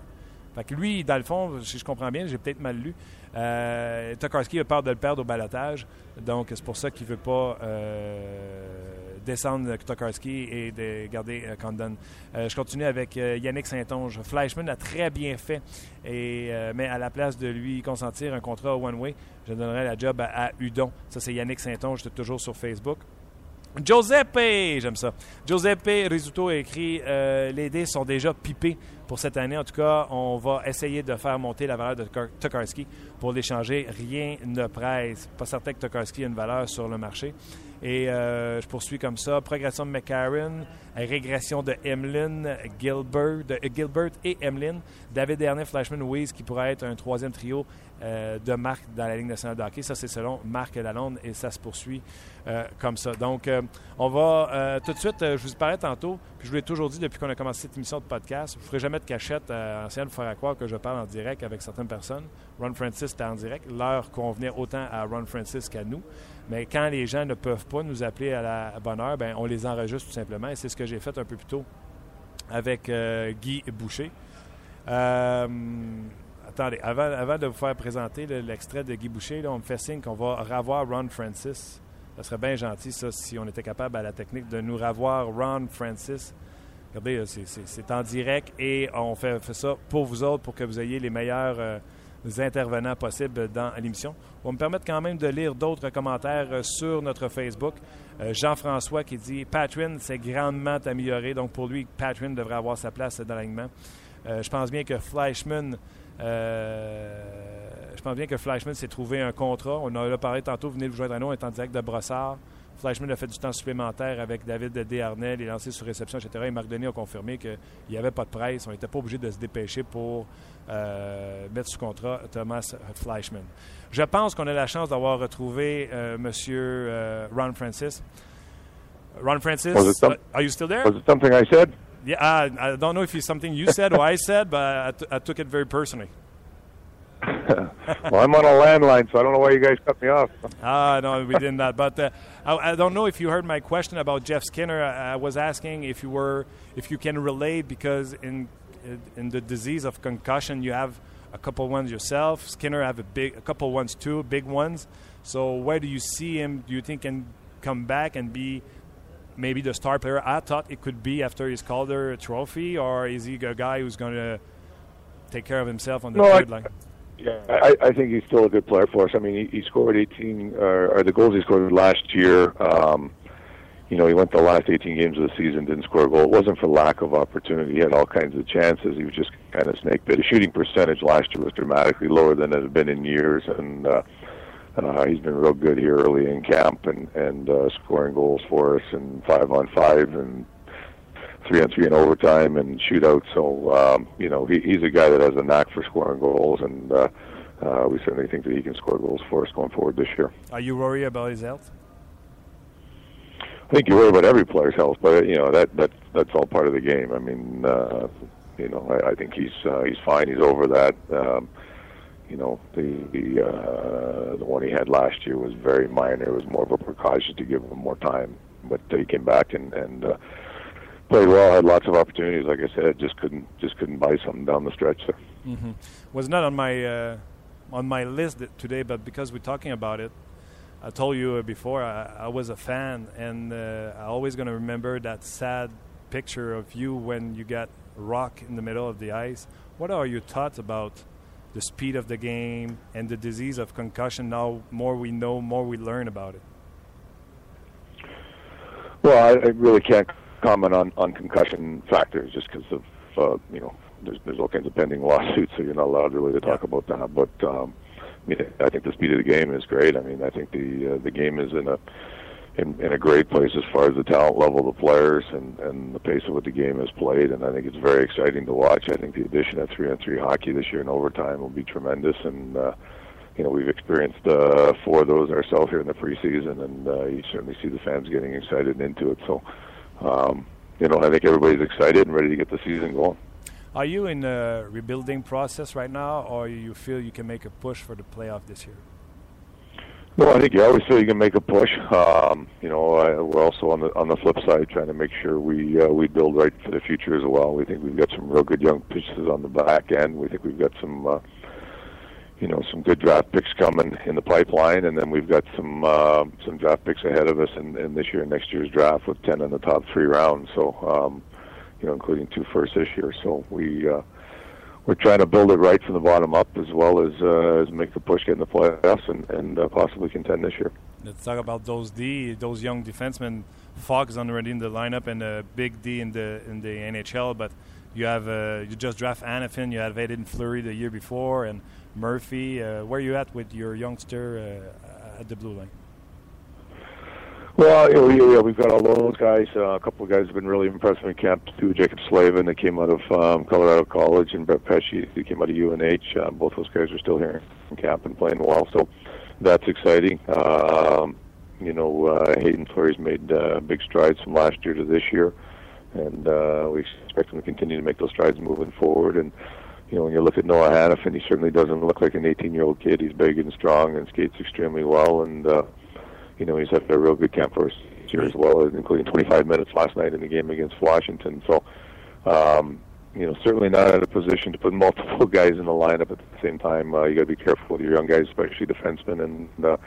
Fait que lui, dans le fond, si je comprends bien, j'ai peut-être mal lu, euh, Tokarski a peur de le perdre au balotage. Donc, c'est pour ça qu'il ne veut pas euh, descendre Tokarski et de garder euh, Condon. Euh, je continue avec Yannick Saint-Onge. Fleischmann a très bien fait, mais à la place de lui consentir un contrat one-way, je donnerais la job à, à Udon. Ça, c'est Yannick Saint-Onge, toujours sur Facebook. Giuseppe, j'aime ça. Giuseppe Rizzuto a écrit euh, Les dés sont déjà pipés pour cette année. En tout cas, on va essayer de faire monter la valeur de Tokarski pour l'échanger. Rien ne presse. Pas certain que Tokarski ait une valeur sur le marché. Et euh, je poursuis comme ça. Progression de McCarron, régression de Emlyn, Gilbert, de, Gilbert et Emlyn. David Dernier, Flashman, Weiss, qui pourrait être un troisième trio euh, de marque dans la Ligue nationale de hockey. Ça, c'est selon Marc Lalonde et ça se poursuit euh, comme ça. Donc, on va tout de suite, je vous parlais tantôt, puis je vous l'ai toujours dit depuis qu'on a commencé cette émission de podcast, je ne ferai jamais de cachette en de faire à croire que je parle en direct avec certaines personnes. Ron Francis était en direct. L'heure convenait autant à Ron Francis qu'à nous. Mais quand les gens ne peuvent pas nous appeler à la bonne heure, ben, on les enregistre tout simplement. C'est ce que j'ai fait un peu plus tôt avec Guy Boucher. Euh, attendez, avant, de vous faire présenter l'extrait de Guy Boucher, on me fait signe qu'on va revoir Ron Francis. Ça serait bien gentil, ça, si on était capable à la technique de nous revoir Ron Francis Regardez, c'est en direct et on fait, fait, ça pour vous autres, pour que vous ayez les meilleurs euh, intervenants possibles dans l'émission. On va me permettre quand même de lire d'autres commentaires euh, sur notre Facebook. Euh, Jean-François qui dit Patrin s'est grandement amélioré, donc pour lui, Patrin devrait avoir sa place dans l'alignement. je pense bien que Fleischmann. je pense bien que s'est trouvé un contrat. On en a parlé tantôt, venez le joindre à nous, on est en direct de Brossard. Fleischmann a fait du temps supplémentaire avec David Desharnais, les lancers sur réception, etc. Et Marc Denis a confirmé qu'il n'y avait pas de presse. On n'était pas obligé de se dépêcher pour euh, mettre sous contrat Thomas Fleischmann. Je pense qu'on a la chance d'avoir retrouvé euh, M. Euh, Ron Francis. Ron Francis, uh, are you still there? Was it something I said? Yeah, I, I don't know if it's something you said or I said, but I took it very personally. well, I'm on a landline, so I don't know why you guys cut me off. Ah, no, we did not. But uh, I, I, don't know if you heard my question about Jeff Skinner. I, I, was asking if you were, if you can relate, because in in the disease of concussion, you have a couple ones yourself. Skinner have a big, a couple ones too, big ones. So where do you see him? Do you think can come back and be maybe the star player I thought it could be after his Calder Trophy, or is he a guy who's going to take care of himself on the no, third line? Yeah, I, I think he's still a good player for us. I mean, he, he scored 18, or, or the goals he scored last year. Um, you know, he went the last 18 games of the season, didn't score a goal. It wasn't for lack of opportunity. He had all kinds of chances. He was just kind of snake bit. His shooting percentage last year was dramatically lower than it had been in years, and uh, uh, he's been real good here early in camp and and uh, scoring goals for us and five on five and three on three in overtime and shootout. So um, you know he, he's a guy that has a knack for scoring goals, and uh, uh, we certainly think that he can score goals for us going forward this year. Are you worried about his health? I think you worry about every player's health, but you know that that that's all part of the game. I mean, uh, you know, I, I think he's uh, he's fine. He's over that. Um, you know, the the uh, the one he had last year was very minor. It was more of a precaution to give him more time, but he came back and and. Uh, played well, had lots of opportunities. Like I said, just couldn't just couldn't buy something down the stretch there. Mm-hmm. Was not on my uh, on my list today, but because we're talking about it, I told you before I, I was a fan, and uh, I'm always going to remember that sad picture of you when you got rock in the middle of the ice. What are your thoughts about the speed of the game and the disease of concussion? Now, more we know, more we learn about it. Well, I, I really can't comment on, on concussion factors just because of uh, you know there's there's all kinds of pending lawsuits, so you're not allowed really to talk about that. But um, I mean, I think the speed of the game is great. I mean, I think the uh, the game is in a in, in a great place as far as the talent level of the players and, and the pace of what the game has played, and I think it's very exciting to watch. I think the addition of three on three hockey this year in overtime will be tremendous, and uh, you know we've experienced uh, four of those ourselves here in the preseason, and uh, you certainly see the fans getting excited into it. So um, you know, I think everybody's excited and ready to get the season going. Are you in a rebuilding process right now, or you feel you can make a push for the playoff this year? No, I think you always feel you can make a push. Um, you know, uh, we're also on the on the flip side trying to make sure we uh, we build right for the future as well. We think we've got some real good young pitchers on the back end. We think we've got some uh, you know some good draft picks coming in the pipeline, and then we've got some uh, some draft picks ahead of us in, in this year and next year's draft with ten in the top three rounds. So um, you know, including two first this year. So we uh, we're trying to build it right from the bottom up, as well as uh, as make the push, get in the playoffs, and and uh, possibly contend this year. Let's talk about those D, those young defensemen. Fox is already in the lineup, and a big D in the in the NHL, but. You have uh, you just draft Anafin. You had Aiden Fleury the year before, and Murphy. Uh, where are you at with your youngster uh, at the blue line? Well, you know, yeah, we've got all those guys. Uh, a couple of guys have been really impressive in camp too. Jacob Slavin, that came out of um, Colorado College, and Brett Pesci, who came out of UNH. Uh, both those guys are still here in camp and playing well, so that's exciting. Um, you know, uh, Hayden Fleury's made uh, big strides from last year to this year, and uh, we expect him to continue to make those strides moving forward. And you know, when you look at Noah Hannafin, he certainly doesn't look like an 18-year-old kid. He's big and strong and skates extremely well, and uh, you know, he's had a real good camp for us this year as well, including 25 minutes last night in the game against Washington. So, um, you know, certainly not in a position to put multiple guys in the lineup at the same time. Uh, you got to be careful with your young guys, especially defensemen, and uh,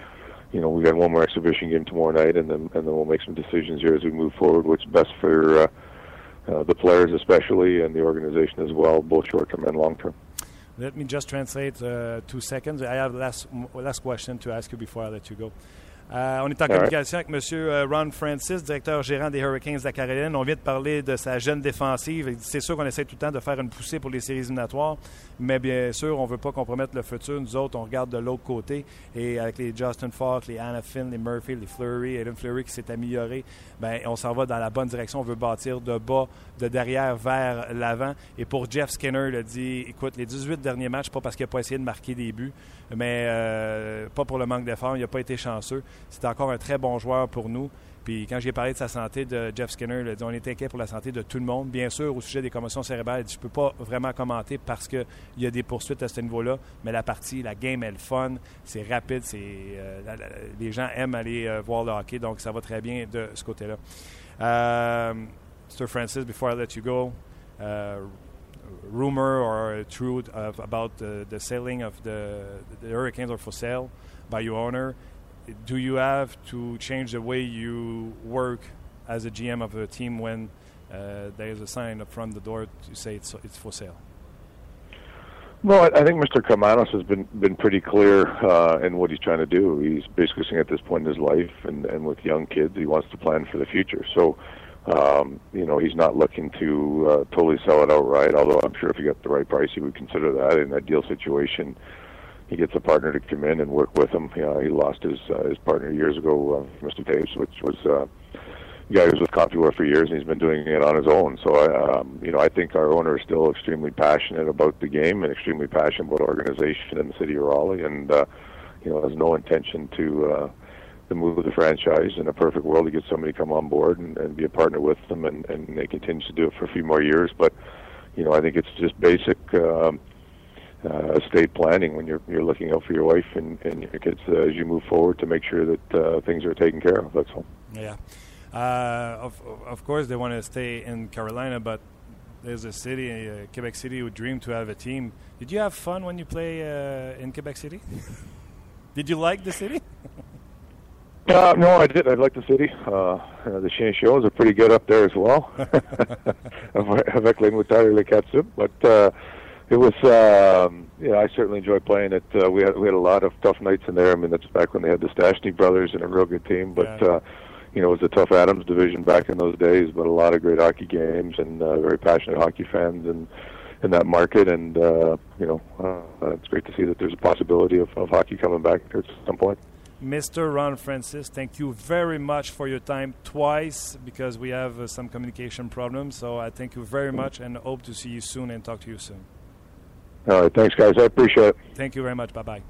you know, we got one more exhibition game tomorrow night, and then and then we'll make some decisions here as we move forward. What's best for uh, uh, the players especially and the organization as well, both short term and long term. Let me just translate uh, two seconds. I have last last question to ask you before I let you go. Euh, on est en communication avec M. Euh, Ron Francis, directeur gérant des Hurricanes de la Caroline. On vient de parler de sa jeune défensive. C'est sûr qu'on essaie tout le temps de faire une poussée pour les séries éliminatoires, mais bien sûr, on ne veut pas compromettre le futur. Nous autres, on regarde de l'autre côté. Et avec les Justin Falk, les Anna Finn, les Murphy, les Fleury, Aiden Fleury qui s'est amélioré, ben, on s'en va dans la bonne direction. On veut bâtir de bas, de derrière vers l'avant. Et pour Jeff Skinner, il a dit écoute, les 18 derniers matchs, pas parce qu'il n'a pas essayé de marquer des buts, mais euh, pas pour le manque d'effort. Il n'a pas été chanceux. C'est encore un très bon joueur pour nous. Puis quand j'ai parlé de sa santé de Jeff Skinner, il a dit on est inquiet pour la santé de tout le monde. Bien sûr, au sujet des commotions cérébrales, il dit je peux pas vraiment commenter parce qu'il y a des poursuites à ce niveau-là. Mais la partie, la game est le fun, c'est rapide, c'est euh, les gens aiment aller euh, voir le hockey, donc ça va très bien de ce côté-là. Euh, Mr. Francis, before I let you go, uh, rumor or truth of, about the, the selling of the, the Hurricanes are for sale by your owner. Do you have to change the way you work as a GM of a team when uh, there's a sign up front the door to say it's it's for sale? Well, I think Mr. Kamanos has been been pretty clear uh, in what he's trying to do. He's basically saying at this point in his life, and and with young kids, he wants to plan for the future. So, um, you know, he's not looking to uh, totally sell it outright. Although I'm sure if he got the right price, he would consider that in an ideal situation he gets a partner to come in and work with him. You know, he lost his uh, his partner years ago, uh, Mr. Taves, which was uh, a guy who was with CompuWare for years, and he's been doing it on his own. So, I, um, you know, I think our owner is still extremely passionate about the game and extremely passionate about organization in the city of Raleigh, and uh, you know, has no intention to. Uh, to move the franchise in a perfect world to get somebody to come on board and, and be a partner with them and, and they continue to do it for a few more years but you know I think it's just basic um, uh, estate planning when you're you're looking out for your wife and, and your kids uh, as you move forward to make sure that uh, things are taken care of. That's all. Yeah, uh, of of course they want to stay in Carolina, but there's a city, uh, Quebec City, who dream to have a team. Did you have fun when you play uh, in Quebec City? did you like the city? Uh, no, I did. I like the city. Uh, the Chien shows are pretty good up there as well. Avec les motards et les catsup, but uh, it was um, yeah I certainly enjoyed playing it. Uh, we had we had a lot of tough nights in there. I mean that's back when they had the Stashny brothers and a real good team, but yeah. uh, you know it was a tough Adams division back in those days. But a lot of great hockey games and uh, very passionate hockey fans and in that market. And uh, you know uh, it's great to see that there's a possibility of, of hockey coming back here at some point. Mr. Ron Francis, thank you very much for your time twice because we have uh, some communication problems. So I thank you very much and hope to see you soon and talk to you soon. All right, thanks, guys. I appreciate it. Thank you very much. Bye bye.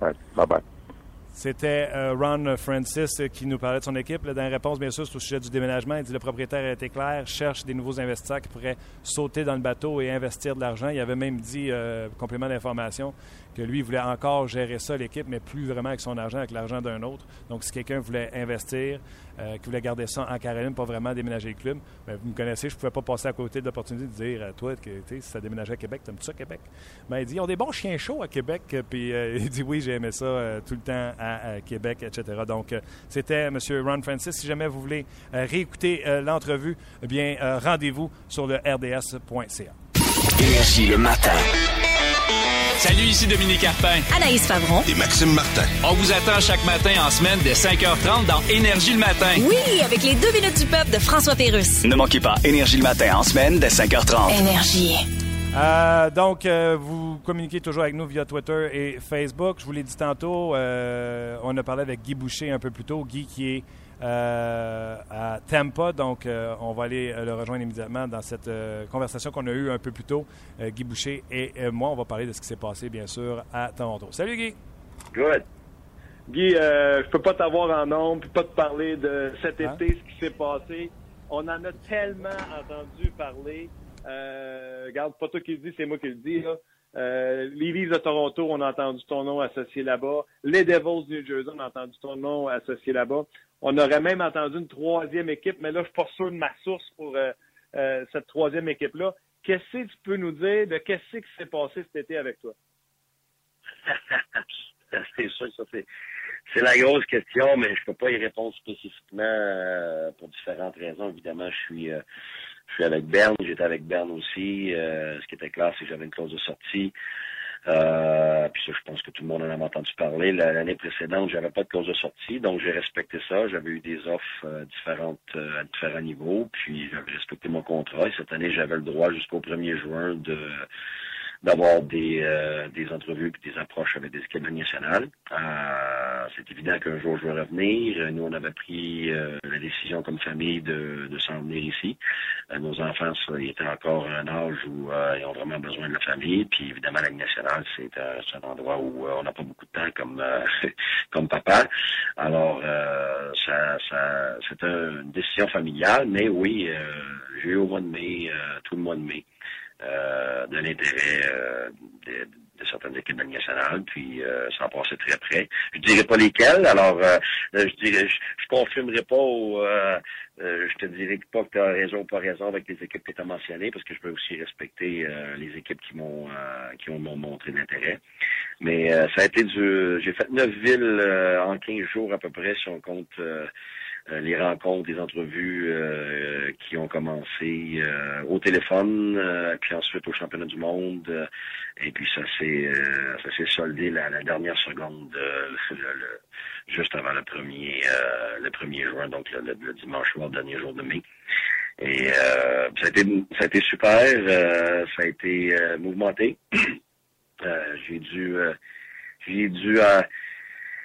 All right, bye bye. C'était euh, Ron Francis qui nous parlait de son équipe. Là, dans la réponse, bien sûr, c'est au sujet du déménagement. Il dit le propriétaire a été clair, cherche des nouveaux investisseurs qui pourraient sauter dans le bateau et investir de l'argent. Il avait même dit, euh, complément d'information, que lui, voulait encore gérer ça, l'équipe, mais plus vraiment avec son argent, avec l'argent d'un autre. Donc, si quelqu'un voulait investir, euh, qui voulait garder ça en Caroline, pas vraiment déménager le club, bien, vous me connaissez, je ne pouvais pas passer à côté de l'opportunité de dire à toi que si ça déménageait à Québec, t'aimes-tu ça, Québec? Ben, il dit, ils ont des bons chiens chauds à Québec. Puis euh, il dit, oui, j'ai aimé ça euh, tout le temps à, Québec, etc. Donc, c'était M. Ron Francis. Si jamais vous voulez réécouter l'entrevue, eh bien, rendez-vous sur le rds.ca. Énergie le matin. Salut, ici Dominique Carpin. Anaïs Favron. Et Maxime Martin. On vous attend chaque matin en semaine dès 5h30 dans Énergie le matin. Oui, avec les deux minutes du peuple de François Pérusse. Ne manquez pas Énergie le matin en semaine dès 5h30. Énergie. Euh, donc, euh, vous communiquez toujours avec nous via Twitter et Facebook. Je vous l'ai dit tantôt, euh, on a parlé avec Guy Boucher un peu plus tôt. Guy qui est à Tampa. Donc, euh, on va aller euh, le rejoindre immédiatement dans cette conversation qu'on a eue un peu plus tôt. Guy Boucher et moi, on va parler de ce qui s'est passé, bien sûr, à Toronto. Salut, Guy. Good. Guy, je peux pas t'avoir en nombre, peux pas te parler de cet hein? été, ce qui s'est passé. On en a tellement entendu parler. regarde, pas toi qui le dis, c'est moi qui le dis. Là. Euh, les Leafs de Toronto, on a entendu ton nom associé là-bas. Les Devils du New Jersey, on a entendu ton nom associé là-bas. On aurait même entendu une troisième équipe, mais là, je suis pas sûr de ma source pour euh, euh, cette troisième équipe-là. Qu'est-ce que tu peux nous dire de qu'est-ce qui s'est passé cet été avec toi? c'est sûr, ça c'est. C'est la grosse question, mais je peux pas y répondre spécifiquement pour différentes raisons. Évidemment, je suis je suis avec Berne, j'étais avec Berne aussi. ce qui était clair, c'est que j'avais une clause de sortie. Euh, puis ça, je pense que tout le monde en a entendu parler. L'année précédente, j'avais pas de clause de sortie, donc j'ai respecté ça. J'avais eu des offres différentes à différents niveaux, puis j'avais respecté mon contrat. Et cette année, j'avais le droit jusqu'au 1er juin de d'avoir des, euh, des entrevues et des approches avec des équipes nationales. Euh, c'est évident qu'un jour je vais revenir. Nous, on avait pris euh, la décision comme famille de, de s'en venir ici. nos enfants ils étaient encore à un âge où ils ont vraiment besoin de la famille. Puis évidemment, la nationale, c'est un endroit où on n'a pas beaucoup de temps comme comme papa. Alors, ça, ça c'est une décision familiale, mais oui, j'ai eu au mois de mai, tout le mois de mai. Euh, de l'intérêt euh, de, de, certaines équipes de nationale, puis euh, ça en passait très près. Je dirais pas lesquelles, alors je dirais, je, confirmerai pas je te dirais pas que tu as raison ou pas raison avec les équipes que tu as mentionnées, parce que je peux aussi respecter les équipes qui m'ont qui ont montré de l'intérêt. Mais ça a été du j'ai fait neuf villes en 15 jours à peu près si on compte euh, les rencontres, les entrevues euh, qui ont commencé euh, au téléphone, puis ensuite au championnat du monde, et puis ça s'est ça s'est soldé la, dernière seconde, juste avant le premier le premier juin, donc le, dimanche soir, dernier jour de mai. Et ça a été ça a été super, ça a été mouvementé. j'ai dû j'ai dû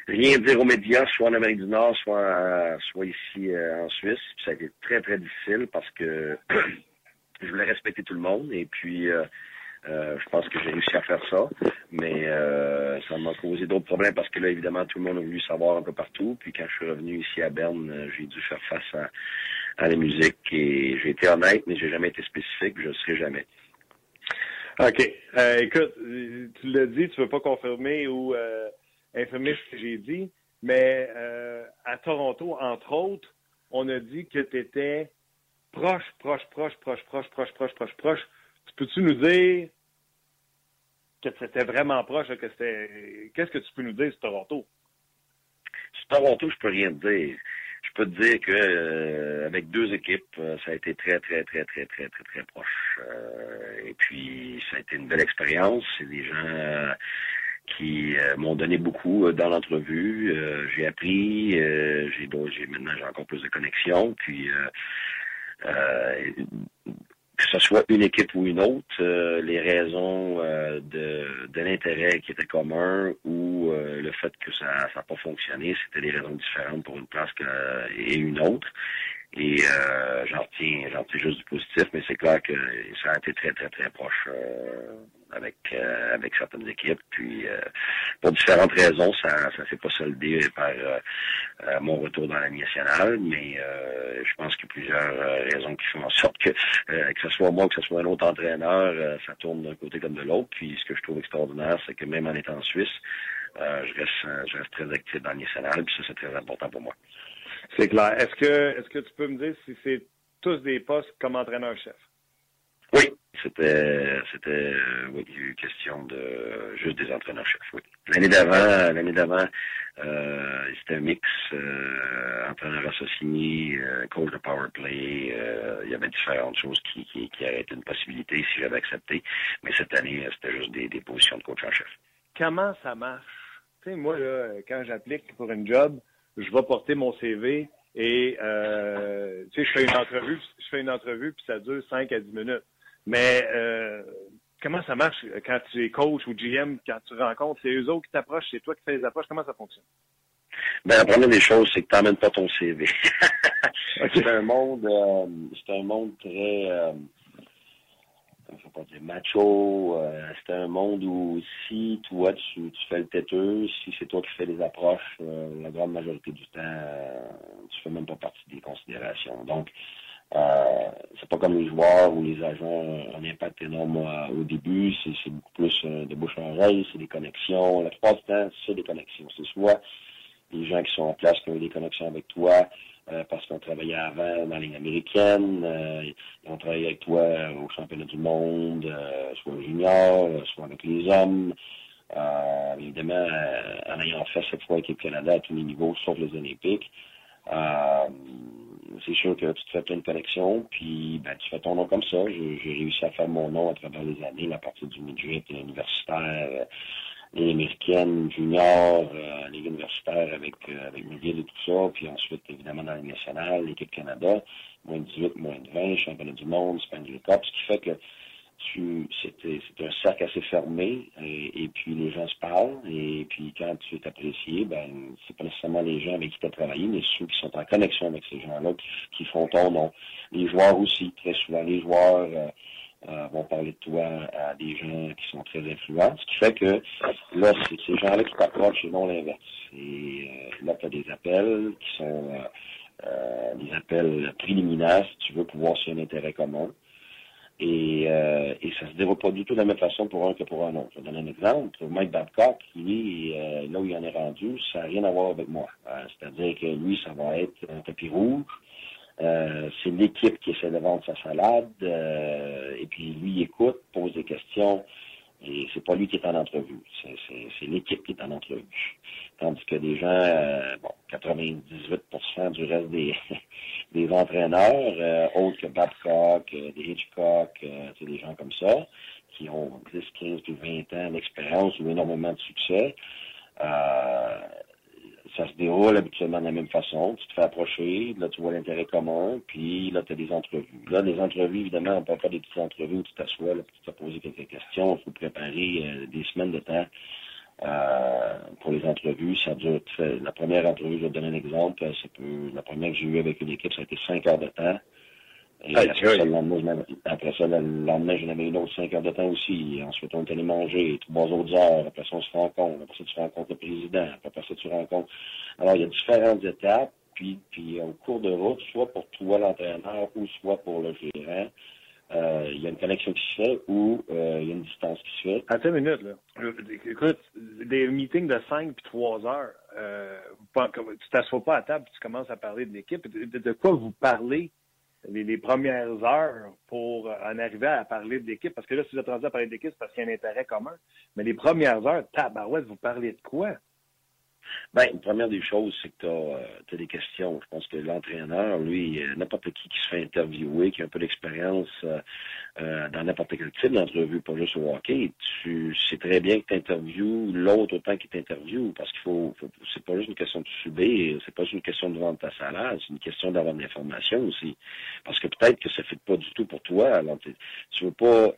rien dire aux médias, soit en Amérique du Nord, soit, soit ici euh, en Suisse. ça a été très, très difficile parce que je voulais respecter tout le monde. Et puis, euh, euh, je pense que j'ai réussi à faire ça. Mais ça m'a causé d'autres problèmes parce que là, évidemment, tout le monde a voulu savoir un peu partout. Puis quand je suis revenu ici à Berne, j'ai dû faire face à, à la musique. Et j'ai été honnête, mais j'ai jamais été spécifique. Je ne serai jamais. OK. écoute, tu l'as dit, tu veux pas confirmer ou infamé ce que j'ai dit, mais euh, à Toronto, entre autres, on a dit que tu étais proche, proche, proche, proche, proche, proche, proche, proche, proche. Tu peux-tu nous dire que c'était vraiment proche, que c'était. Qu'est-ce que tu peux nous dire sur Toronto? Sur Toronto, je peux rien te dire. Je peux te dire que euh, avec deux équipes, euh, ça a été très, très, très, très, très, très, très proche. et puis, ça a été une belle expérience. C'est des gens qui euh, m'ont donné beaucoup euh, dans l'entrevue. Euh, j'ai appris, j'ai j'ai maintenant j'ai encore plus de connexions, puis que ce soit une équipe ou une autre, les raisons de, de l'intérêt qui était commun ou le fait que ça n'a pas fonctionné, c'était des raisons différentes pour une place que, et une autre. Et euh, j'en retiens, j'en retiens juste du positif, mais c'est clair que ça a été très, très, très proche euh, avec euh, avec certaines équipes. Puis euh, pour différentes raisons, ça ça s'est pas soldé par mon retour dans la nationale, mais je pense qu'il y a plusieurs raisons qui font en sorte que que ce soit moi, que ce soit un autre entraîneur, ça tourne d'un côté comme de l'autre. Puis ce que je trouve extraordinaire, c'est que même en étant en Suisse, je reste je reste très actif dans la nationale, puis ça c'est très important pour moi. C'est clair. Est-ce que est-ce que tu peux me dire si c'est tous des postes comme entraîneur-chef? Oui, c'était c'était oui, il y a eu question de juste des entraîneurs-chefs, oui. L'année d'avant, l'année d'avant, euh, c'était un mix euh, entraîneur associé, euh, coach de power play. Euh, il y avait différentes choses qui, qui, qui auraient été une possibilité si j'avais accepté. Mais cette année, c'était juste des, des positions de coach en chef. Comment ça marche? Sais, moi, là, quand j'applique pour une job, je vais porter mon CV et euh, je fais une entrevue, je fais une entrevue puis ça dure 5 à 10 minutes. Mais euh, comment ça marche quand tu es coach ou GM, quand tu rencontres, c'est eux autres qui t'approchent, c'est toi qui fais les approches, comment ça fonctionne? Ben, la première des choses, c'est que tu n'emmènes pas ton CV. c'est un monde, euh, c'est un monde très, euh, faut pas dire macho. Euh, c'est un monde où si toi tu, tu fais le têteux, si c'est toi qui fais les approches, euh, la grande majorité du temps, euh, tu fais même pas partie des considérations. Donc, euh, c'est pas comme les joueurs ou les agents ont un impact énorme au début. C'est beaucoup plus de bouche à oreille, c'est des connexions. La plupart du temps, c'est des connexions. C'est soit les gens qui sont en place qui ont des connexions avec toi, euh, parce qu'on travaillait avant dans la ligne américaine, euh, on travaillait avec toi au championnat du monde, euh, soit junior, soit avec les hommes. évidemment, en ayant fait cette fois le Canada à tous les niveaux, sauf les Olympiques. C'est sûr que tu te fais plein de connexions, puis ben, tu fais ton nom comme ça. J'ai réussi à faire mon nom à travers les années, à partir du midget universitaire, euh, les américaines, junior, euh, universitaire avec, euh, avec McGill et tout ça, puis ensuite, évidemment, dans la nationale, l'équipe Canada, moins de 18, moins de 20, championnat du monde, Spanish Cup, ce qui fait que tu c'était c'est un cercle assez fermé et, et puis les gens se parlent et puis quand tu es apprécié ben c'est pas nécessairement les gens avec qui tu as travaillé mais ceux qui sont en connexion avec ces gens-là qui, font ton nom. Les joueurs aussi très souvent les joueurs euh, euh, vont parler de toi à des gens qui sont très influents ce qui fait que là c'est ces gens-là qui t'approchent et non l'inverse. Et euh, là tu as des appels qui sont euh, euh, des appels préliminaires si tu veux pour voir s'il y a un intérêt commun et, euh, et ça se déroule pas du tout de la même façon pour un que pour un autre. Je vais donner un exemple. Mike Babcock, lui, euh, là où il en est rendu, ça n'a rien à voir avec moi. Euh, C'est-à-dire que lui, ça va être un tapis rouge. Euh, c'est l'équipe qui essaie de vendre sa salade. et puis lui, il écoute, pose des questions. Et c'est pas lui qui est en entrevue. C'est- l'équipe qui est en entrevue. Tandis que des gens, euh, bon, 98% du reste des, des entraîneurs, euh, autres que Babcock, euh, des Hitchcock, euh, c'est des gens comme ça, qui ont 10, 15 puis 20 ans d'expérience ou énormément de succès, euh, ça se déroule habituellement de la même façon. Tu te fais approcher, là tu vois l'intérêt commun, puis là tu as des entrevues. Là, les entrevues, évidemment, on ne parle pas des petites entrevues où tu t'assois, puis tu te poses quelques questions, il faut préparer euh, des semaines de temps euh, pour les entrevues. Ça dure très- la première entrevue, je vais te donner un exemple, ça peut, la première que j'ai eue avec une équipe, ça a été cinq heures de temps. Et après, ça, le lendemain, après ça, le lendemain, j'en avais une autre cinq heures de temps aussi. Ensuite, on est allé manger trois autres heures. Après ça, on se rencontre. Après ça, tu rencontres le président. Après ça, tu rencontres. Alors, il y a différentes étapes. Puis, puis au cours de route, soit pour toi, l'entraîneur, ou soit pour le gérant, euh, il y a une connexion qui se fait ou euh, il y a une distance qui se fait. Attends une minute, là. Écoute, des meetings de 5 puis 3 heures, euh, tu t'assois pas à table puis tu commences à parler de l'équipe. De quoi vous parlez? Les, premières heures pour euh, en arriver à parler de l'équipe? Parce que là, si vous êtes rendu à parler de l'équipe, c'est parce qu'il y a un intérêt commun. Mais les premières heures, tabarouette, vous parlez de quoi? Ben, une première des choses, c'est que tu as, des questions. Je pense que l'entraîneur, lui, euh, n'importe qui qui se fait interviewer, qui a un peu d'expérience euh, euh, dans n'importe quel type d'entrevue, pas juste au hockey, tu sais très bien que tu interviews l'autre autant qu'il t'interviewe, parce qu'il faut, c'est pas juste une question de subir, c'est pas juste une question de vendre ta salade, c'est une question d'avoir de l'information aussi. Parce que peut-être que ça ne fait pas du tout pour toi. Alors, tu veux pas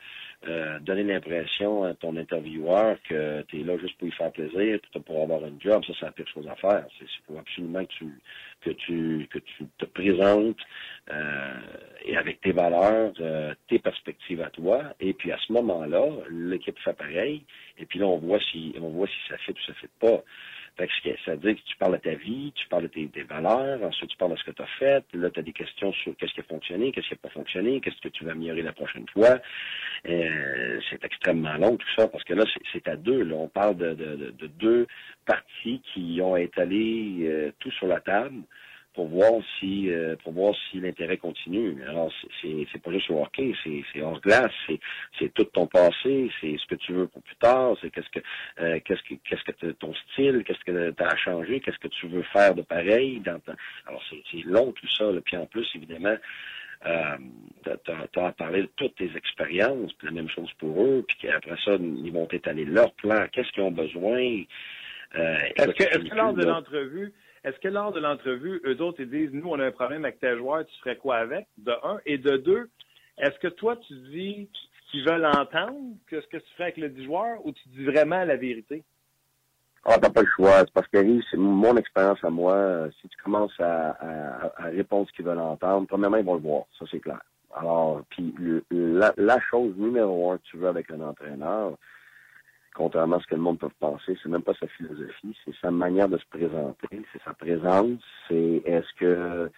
euh, donner l'impression à ton intervieweur que tu es là juste pour lui faire plaisir, pour avoir un job, ça c'est la pire chose à faire. C'est faut absolument que tu que tu que tu te présentes euh, et avec tes valeurs, euh, tes perspectives à toi, et puis à ce moment-là, l'équipe fait pareil, et puis là on voit si on voit si ça fait ou ça fait pas. Fait que ça veut dire que tu parles de ta vie, tu parles de tes, valeurs, ensuite tu parles de ce que tu as fait, là tu as des questions sur qu'est-ce qui a fonctionné, qu'est-ce qui n'a pas fonctionné, qu'est-ce que tu vas améliorer la prochaine fois. Euh, c'est extrêmement long tout ça, parce que là, c'est à deux. Là. On parle de, de, de- de deux parties qui ont étalé euh, tout sur la table pour voir si euh, pour voir si l'intérêt continue. Alors, c'est- c'est pas juste au hockey, c'est c'est hors glace, c'est c'est tout ton passé, c'est ce que tu veux pour plus tard, c'est qu'est-ce que euh, qu'est-ce que qu'est-ce que ton style, qu'est-ce que tu as changé, qu'est-ce que tu veux faire de pareil dans ta- Alors c'est c'est long tout ça, là. puis en plus évidemment euh, tu as parlé de toutes tes expériences, puis la même chose pour eux, puis qu'après ça, ils vont étaler leur plan, qu'est-ce qu'ils ont besoin. Euh, Est-ce que, est-ce que lors de l'entrevue, est-ce que lors de l'entrevue, eux autres, ils disent, nous, on a un problème avec tel joueur, tu ferais quoi avec? De un. Et de deux, est-ce que toi, tu dis qu'ils veulent entendre, que ce que tu ferais avec le joueur, ou tu dis vraiment la vérité? Ah, t'as pas le choix. C'est parce que c'est mon expérience à moi. Si tu commences à, répondre ce qu'ils veulent entendre, premièrement, ils vont le voir. Ça, c'est clair. Alors, puis la, la chose numéro un que tu veux avec un entraîneur, contrairement à ce que le monde peut penser, c'est même pas sa philosophie, c'est sa manière de se présenter, c'est sa présence, c'est est-ce que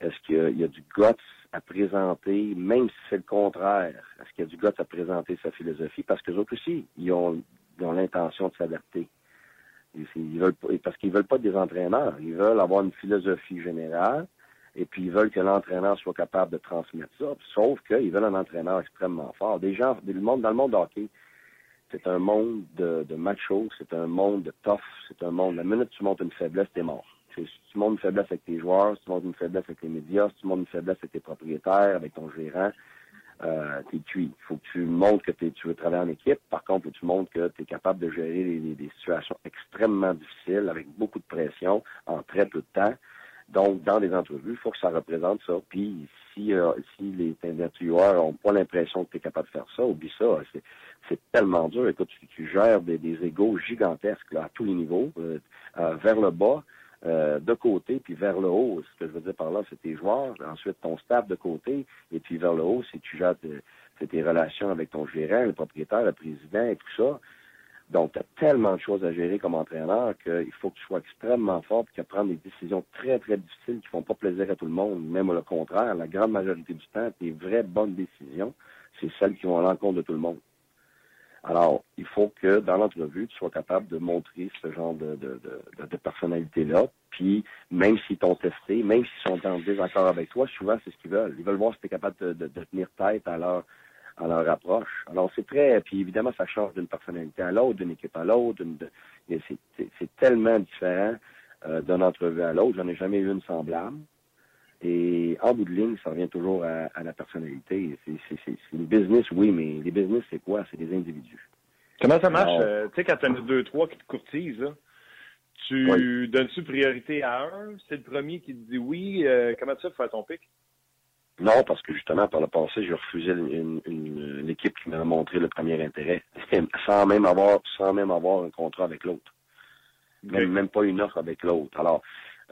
est-ce qu'il y a du guts à présenter, même si c'est le contraire, est-ce qu'il y a du guts à présenter sa philosophie, parce que autres aussi, ils ont, ont l'intention de s'adapter. Ils, veulent parce qu'ils veulent pas des entraîneurs, ils veulent avoir une philosophie générale, et puis ils veulent que l'entraîneur soit capable de transmettre ça. Sauf qu'ils veulent un entraîneur extrêmement fort. Des gens, le monde, dans le monde hockey, c'est un monde de, de macho, c'est un monde de tough, c'est un monde. La minute que tu montes une faiblesse, t'es mort. Si tu montres une faiblesse avec tes joueurs, si tu montres une faiblesse avec les médias, si tu montres une faiblesse avec tes propriétaires, avec ton gérant, euh, t'es cuit. Il faut que tu montres que tu veux travailler en équipe. Par contre, tu montres que tu es capable de gérer des, situations extrêmement difficiles avec beaucoup de pression en très peu de temps. Donc, dans les entrevues, il faut que ça représente ça. Puis, si, euh, si les intervieweurs n'ont pas l'impression que tu es capable de faire ça, oublie ça. C'est tellement dur. Écoute, tu, gères des, égaux gigantesques là, à tous les niveaux, euh, euh, vers le bas, euh, de côté, puis vers le haut. Ce que je veux dire par là, c'est tes joueurs, ensuite ton staff de côté, et puis vers le haut, c'est tu gères tes relations avec ton gérant, le propriétaire, le président et tout ça. Donc, tu as tellement de choses à gérer comme entraîneur qu'il faut que tu sois extrêmement fort pour que prendre des décisions très, très difficiles qui font pas plaisir à tout le monde. Même le contraire, la grande majorité du temps, tes vraies bonnes décisions, c'est celles qui vont à l'encontre de tout le monde. Alors, il faut que dans l'entrevue, tu sois capable de montrer ce genre de, de, de, personnalité-là. Puis, même s'ils t'ont testé, même s'ils sont en désaccord avec toi, souvent, c'est ce qu'ils veulent. Ils veulent voir si tu es capable de, tenir tête à leur, à leur approche. Alors, c'est très... Puis, évidemment, ça change d'une personnalité à l'autre, d'une équipe à l'autre. C'est tellement différent euh, d'une entrevue à l'autre. J'en ai jamais eu une semblable. Et en bout de ligne, ça revient toujours à, la personnalité. C'est une business, oui, mais les business, c'est quoi? C'est des individus. Comment ça marche? Euh, tu sais, quand tu as deux, trois qui te courtisent, tu donnes-tu priorité à un? C'est le premier qui te dit oui. Euh, comment tu fais pour faire ton pic? Non, parce que justement, par le passé, j'ai refusé une, équipe qui m'a montré le premier intérêt, sans même avoir, sans même avoir un contrat avec l'autre. Même, même pas une offre avec l'autre. Alors,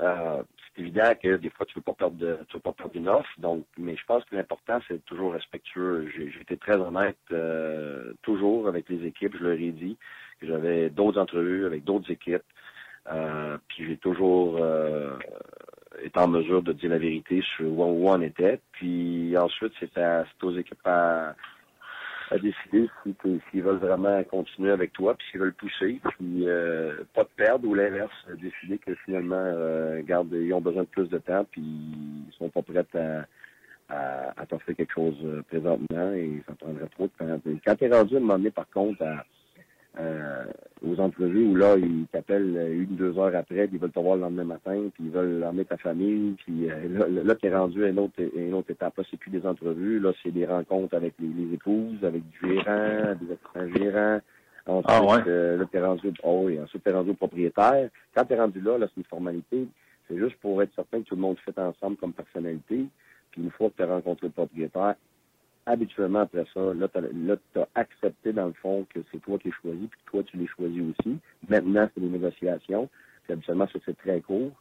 euh, c'est évident que des fois, tu veux pas perdre de, tu veux pas perdre une offre. Donc, mais je pense que l'important, c'est toujours respectueux. J'ai, été très honnête euh, toujours avec les équipes. Je leur ai dit que j'avais d'autres entrevues avec d'autres équipes. Euh, puis j'ai toujours euh, été en mesure de dire la vérité sur où on était. Puis ensuite, c'était aux équipes à, à décider s'ils veulent vraiment continuer avec toi, puis s'ils veulent pousser, puis euh, pas de perdre ou l'inverse, décider que finalement, euh, ils ont besoin de plus de temps, puis ils sont pas prêts à, à, à t'offrir quelque chose euh, présentement et ça prendrait trop de temps. Quand tu es rendu à un moment par contre, à, euh, aux entrevues où là, ils t'appellent une, deux heures après, puis ils veulent te voir le lendemain matin, puis ils veulent emmener ta famille, puis euh, là, là tu es rendu à une autre, une autre étape. Là, c'est plus des entrevues, là, c'est des rencontres avec les, épouses, avec du gérant, des assistants gérants. Ensuite, ah ouais. euh, là, t'es rendu, oh oui, ensuite t'es rendu au propriétaire. Quand t'es rendu là, là, c'est une formalité. C'est juste pour être certain que tout le monde fait ensemble comme personnalité. Puis une fois que tu as rencontré le propriétaire, habituellement, après ça, là, tu as, accepté, dans le fond, que c'est toi qui es choisi, puis que toi, tu l'es choisi aussi. Maintenant, c'est des négociations. Puis habituellement, ça, c'est très court.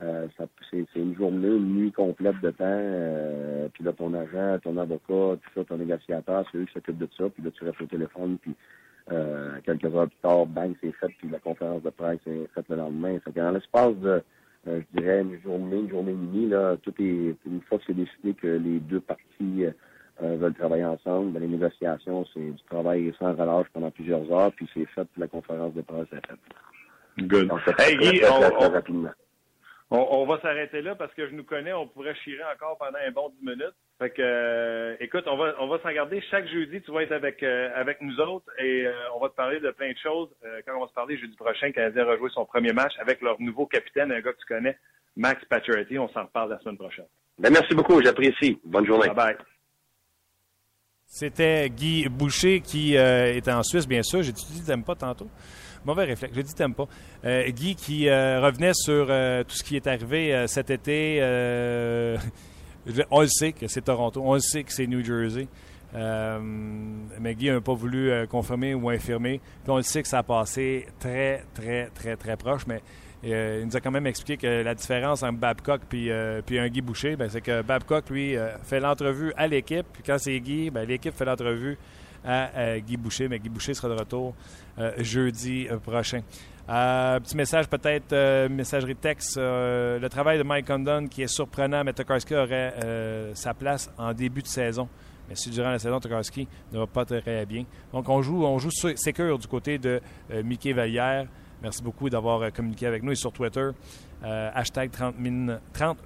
Euh, c'est une journée, une nuit complète de temps. Euh, puis là, ton agent, ton avocat, tout ça, ton négociateur, c'est eux qui s'occupent de ça. Puis là, tu restes au téléphone, puis euh, quelques heures plus tard, bang, c'est fait, puis la conférence de presse est faite le lendemain. Fait dans l'espace de, euh, je dirais, une journée, une journée et demie, là, tout est, une fois que c'est décidé que les deux parties euh, veulent travailler ensemble. Ben, les négociations, c'est du travail sans relâche pendant plusieurs heures, puis c'est fait, pour la conférence de presse est faite. Good. on, va s'arrêter là parce que je nous connais, on pourrait chirer encore pendant un bon 10 minutes. Fait que, euh, écoute, on va, on va s'en garder. Chaque jeudi, tu vas être avec, euh, avec nous autres et on va te parler de plein de choses. quand on va se parler jeudi prochain, Canadien a rejoué son premier match avec leur nouveau capitaine, un gars que tu connais, Max Pacioretty. On s'en reparle la semaine prochaine. Ben, merci beaucoup, j'apprécie. Bonne journée. Bye bye. C'était Guy Boucher qui euh, était en Suisse, bien sûr. J'ai dit t'aimes pas tantôt? Mauvais réflexe. J'ai dit t'aimes pas. Euh, Guy qui euh, revenait sur tout ce qui est arrivé cet été. on le sait que c'est Toronto. On le sait que c'est New Jersey. mais Guy n'a pas voulu confirmer ou infirmer. Puis on le sait que ça a passé très, très, très, très proche. Mais euh, il nous a quand même expliqué que la différence entre Babcock puis, euh, puis un Guy Boucher, ben, c'est que Babcock, lui, euh, fait l'entrevue à l'équipe. Puis quand c'est Guy, ben, l'équipe fait l'entrevue à Guy Boucher. Mais Guy Boucher sera de retour jeudi prochain. petit message peut-être, messagerie texte. le travail de Mike Condon qui est surprenant, mais Tokarski aurait sa place en début de saison. Mais si durant la saison, Tokarski ne va pas très bien. Donc on joue, on joue sécure du côté de Mickey Vallière. Merci beaucoup d'avoir euh, communiqué avec nous et sur Twitter. Euh, hashtag 30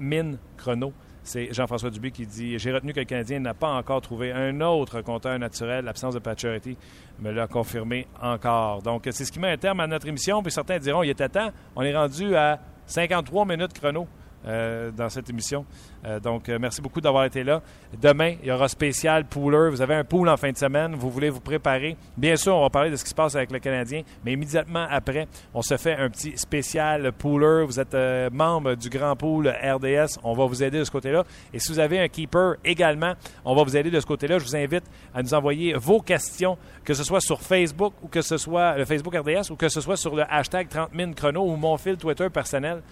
min, chrono. C'est Jean-François Dubé qui dit J'ai retenu que le Canadien n'a pas encore trouvé un autre compteur naturel. L'absence de Paturity me l'a confirmé encore. Donc, c'est ce qui met un terme à notre émission. Puis certains diront Il était temps. On est rendu à 53 minutes chrono. Euh, dans cette émission. Euh, donc, euh, merci beaucoup d'avoir été là. Demain, il y aura spécial pooler. Vous avez un pool en fin de semaine. Vous voulez vous préparer. Bien sûr, on va parler de ce qui se passe avec le Canadien, mais immédiatement après, on se fait un petit spécial pooler. Vous êtes membre du grand pool RDS. On va vous aider de ce côté-là. Et si vous avez un keeper également, on va vous aider de ce côté-là. Je vous invite à nous envoyer vos questions, que ce soit sur Facebook ou que ce soit le Facebook RDS ou que ce soit sur le hashtag 30 000 chrono ou mon fil Twitter personnel.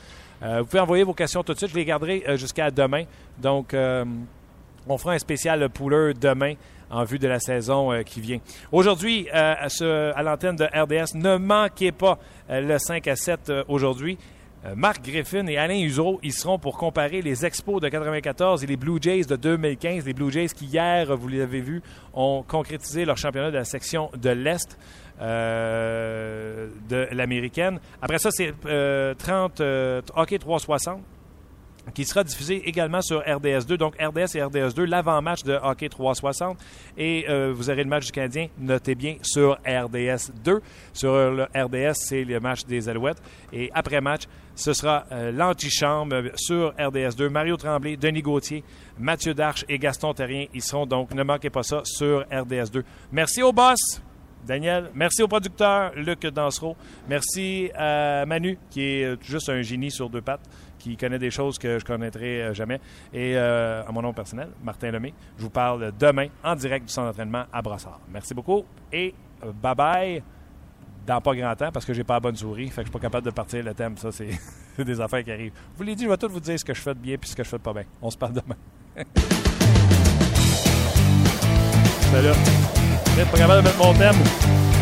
Euh, vous pouvez envoyer vos questions tout de suite. Je les garderai euh, jusqu'à demain. Donc, euh, on fera un spécial pooler demain en vue de la saison qui vient. Aujourd'hui, à, l'antenne de RDS, ne manquez pas le 5 à 7 aujourd'hui. Marc Griffin et Alain Usereau, ils seront pour comparer les Expos de 94 et les Blue Jays de 2015. Les Blue Jays qui, hier, vous l'avez vu, ont concrétisé leur championnat de la section de l'Est. Euh, de l'américaine. Après ça, c'est 30 euh, euh, Hockey 360 qui sera diffusé également sur RDS2. Donc, RDS et RDS2, l'avant-match de Hockey 360. Et vous aurez le match du Canadien, notez bien, sur RDS2. Sur RDS, c'est le match des Alouettes. Et après-match, ce sera l'antichambre sur RDS2. Mario Tremblay, Denis Gauthier, Mathieu Darche et Gaston Terrien. Ils seront donc, ne manquez pas ça, sur RDS2. Merci au boss! Daniel. Merci au producteur, Luc Dansereau. Merci à Manu, qui est juste un génie sur deux pattes, qui connaît des choses que je connaîtrai euh, jamais. Et euh, à mon nom personnel, Martin Lemay. Je vous parle demain en direct du centre d'entraînement à Brassard. Merci beaucoup et euh, bye-bye dans pas grand temps parce que j'ai pas la bonne souris. Fait que je suis pas capable de partir le thème. Ça, c'est des affaires qui arrivent. Je vous l'ai dit, je vais tout vous dire ce que je fais de bien et ce que je fais de pas bien. On se parle demain. Salut. Je suis pas capable de mettre mon thème.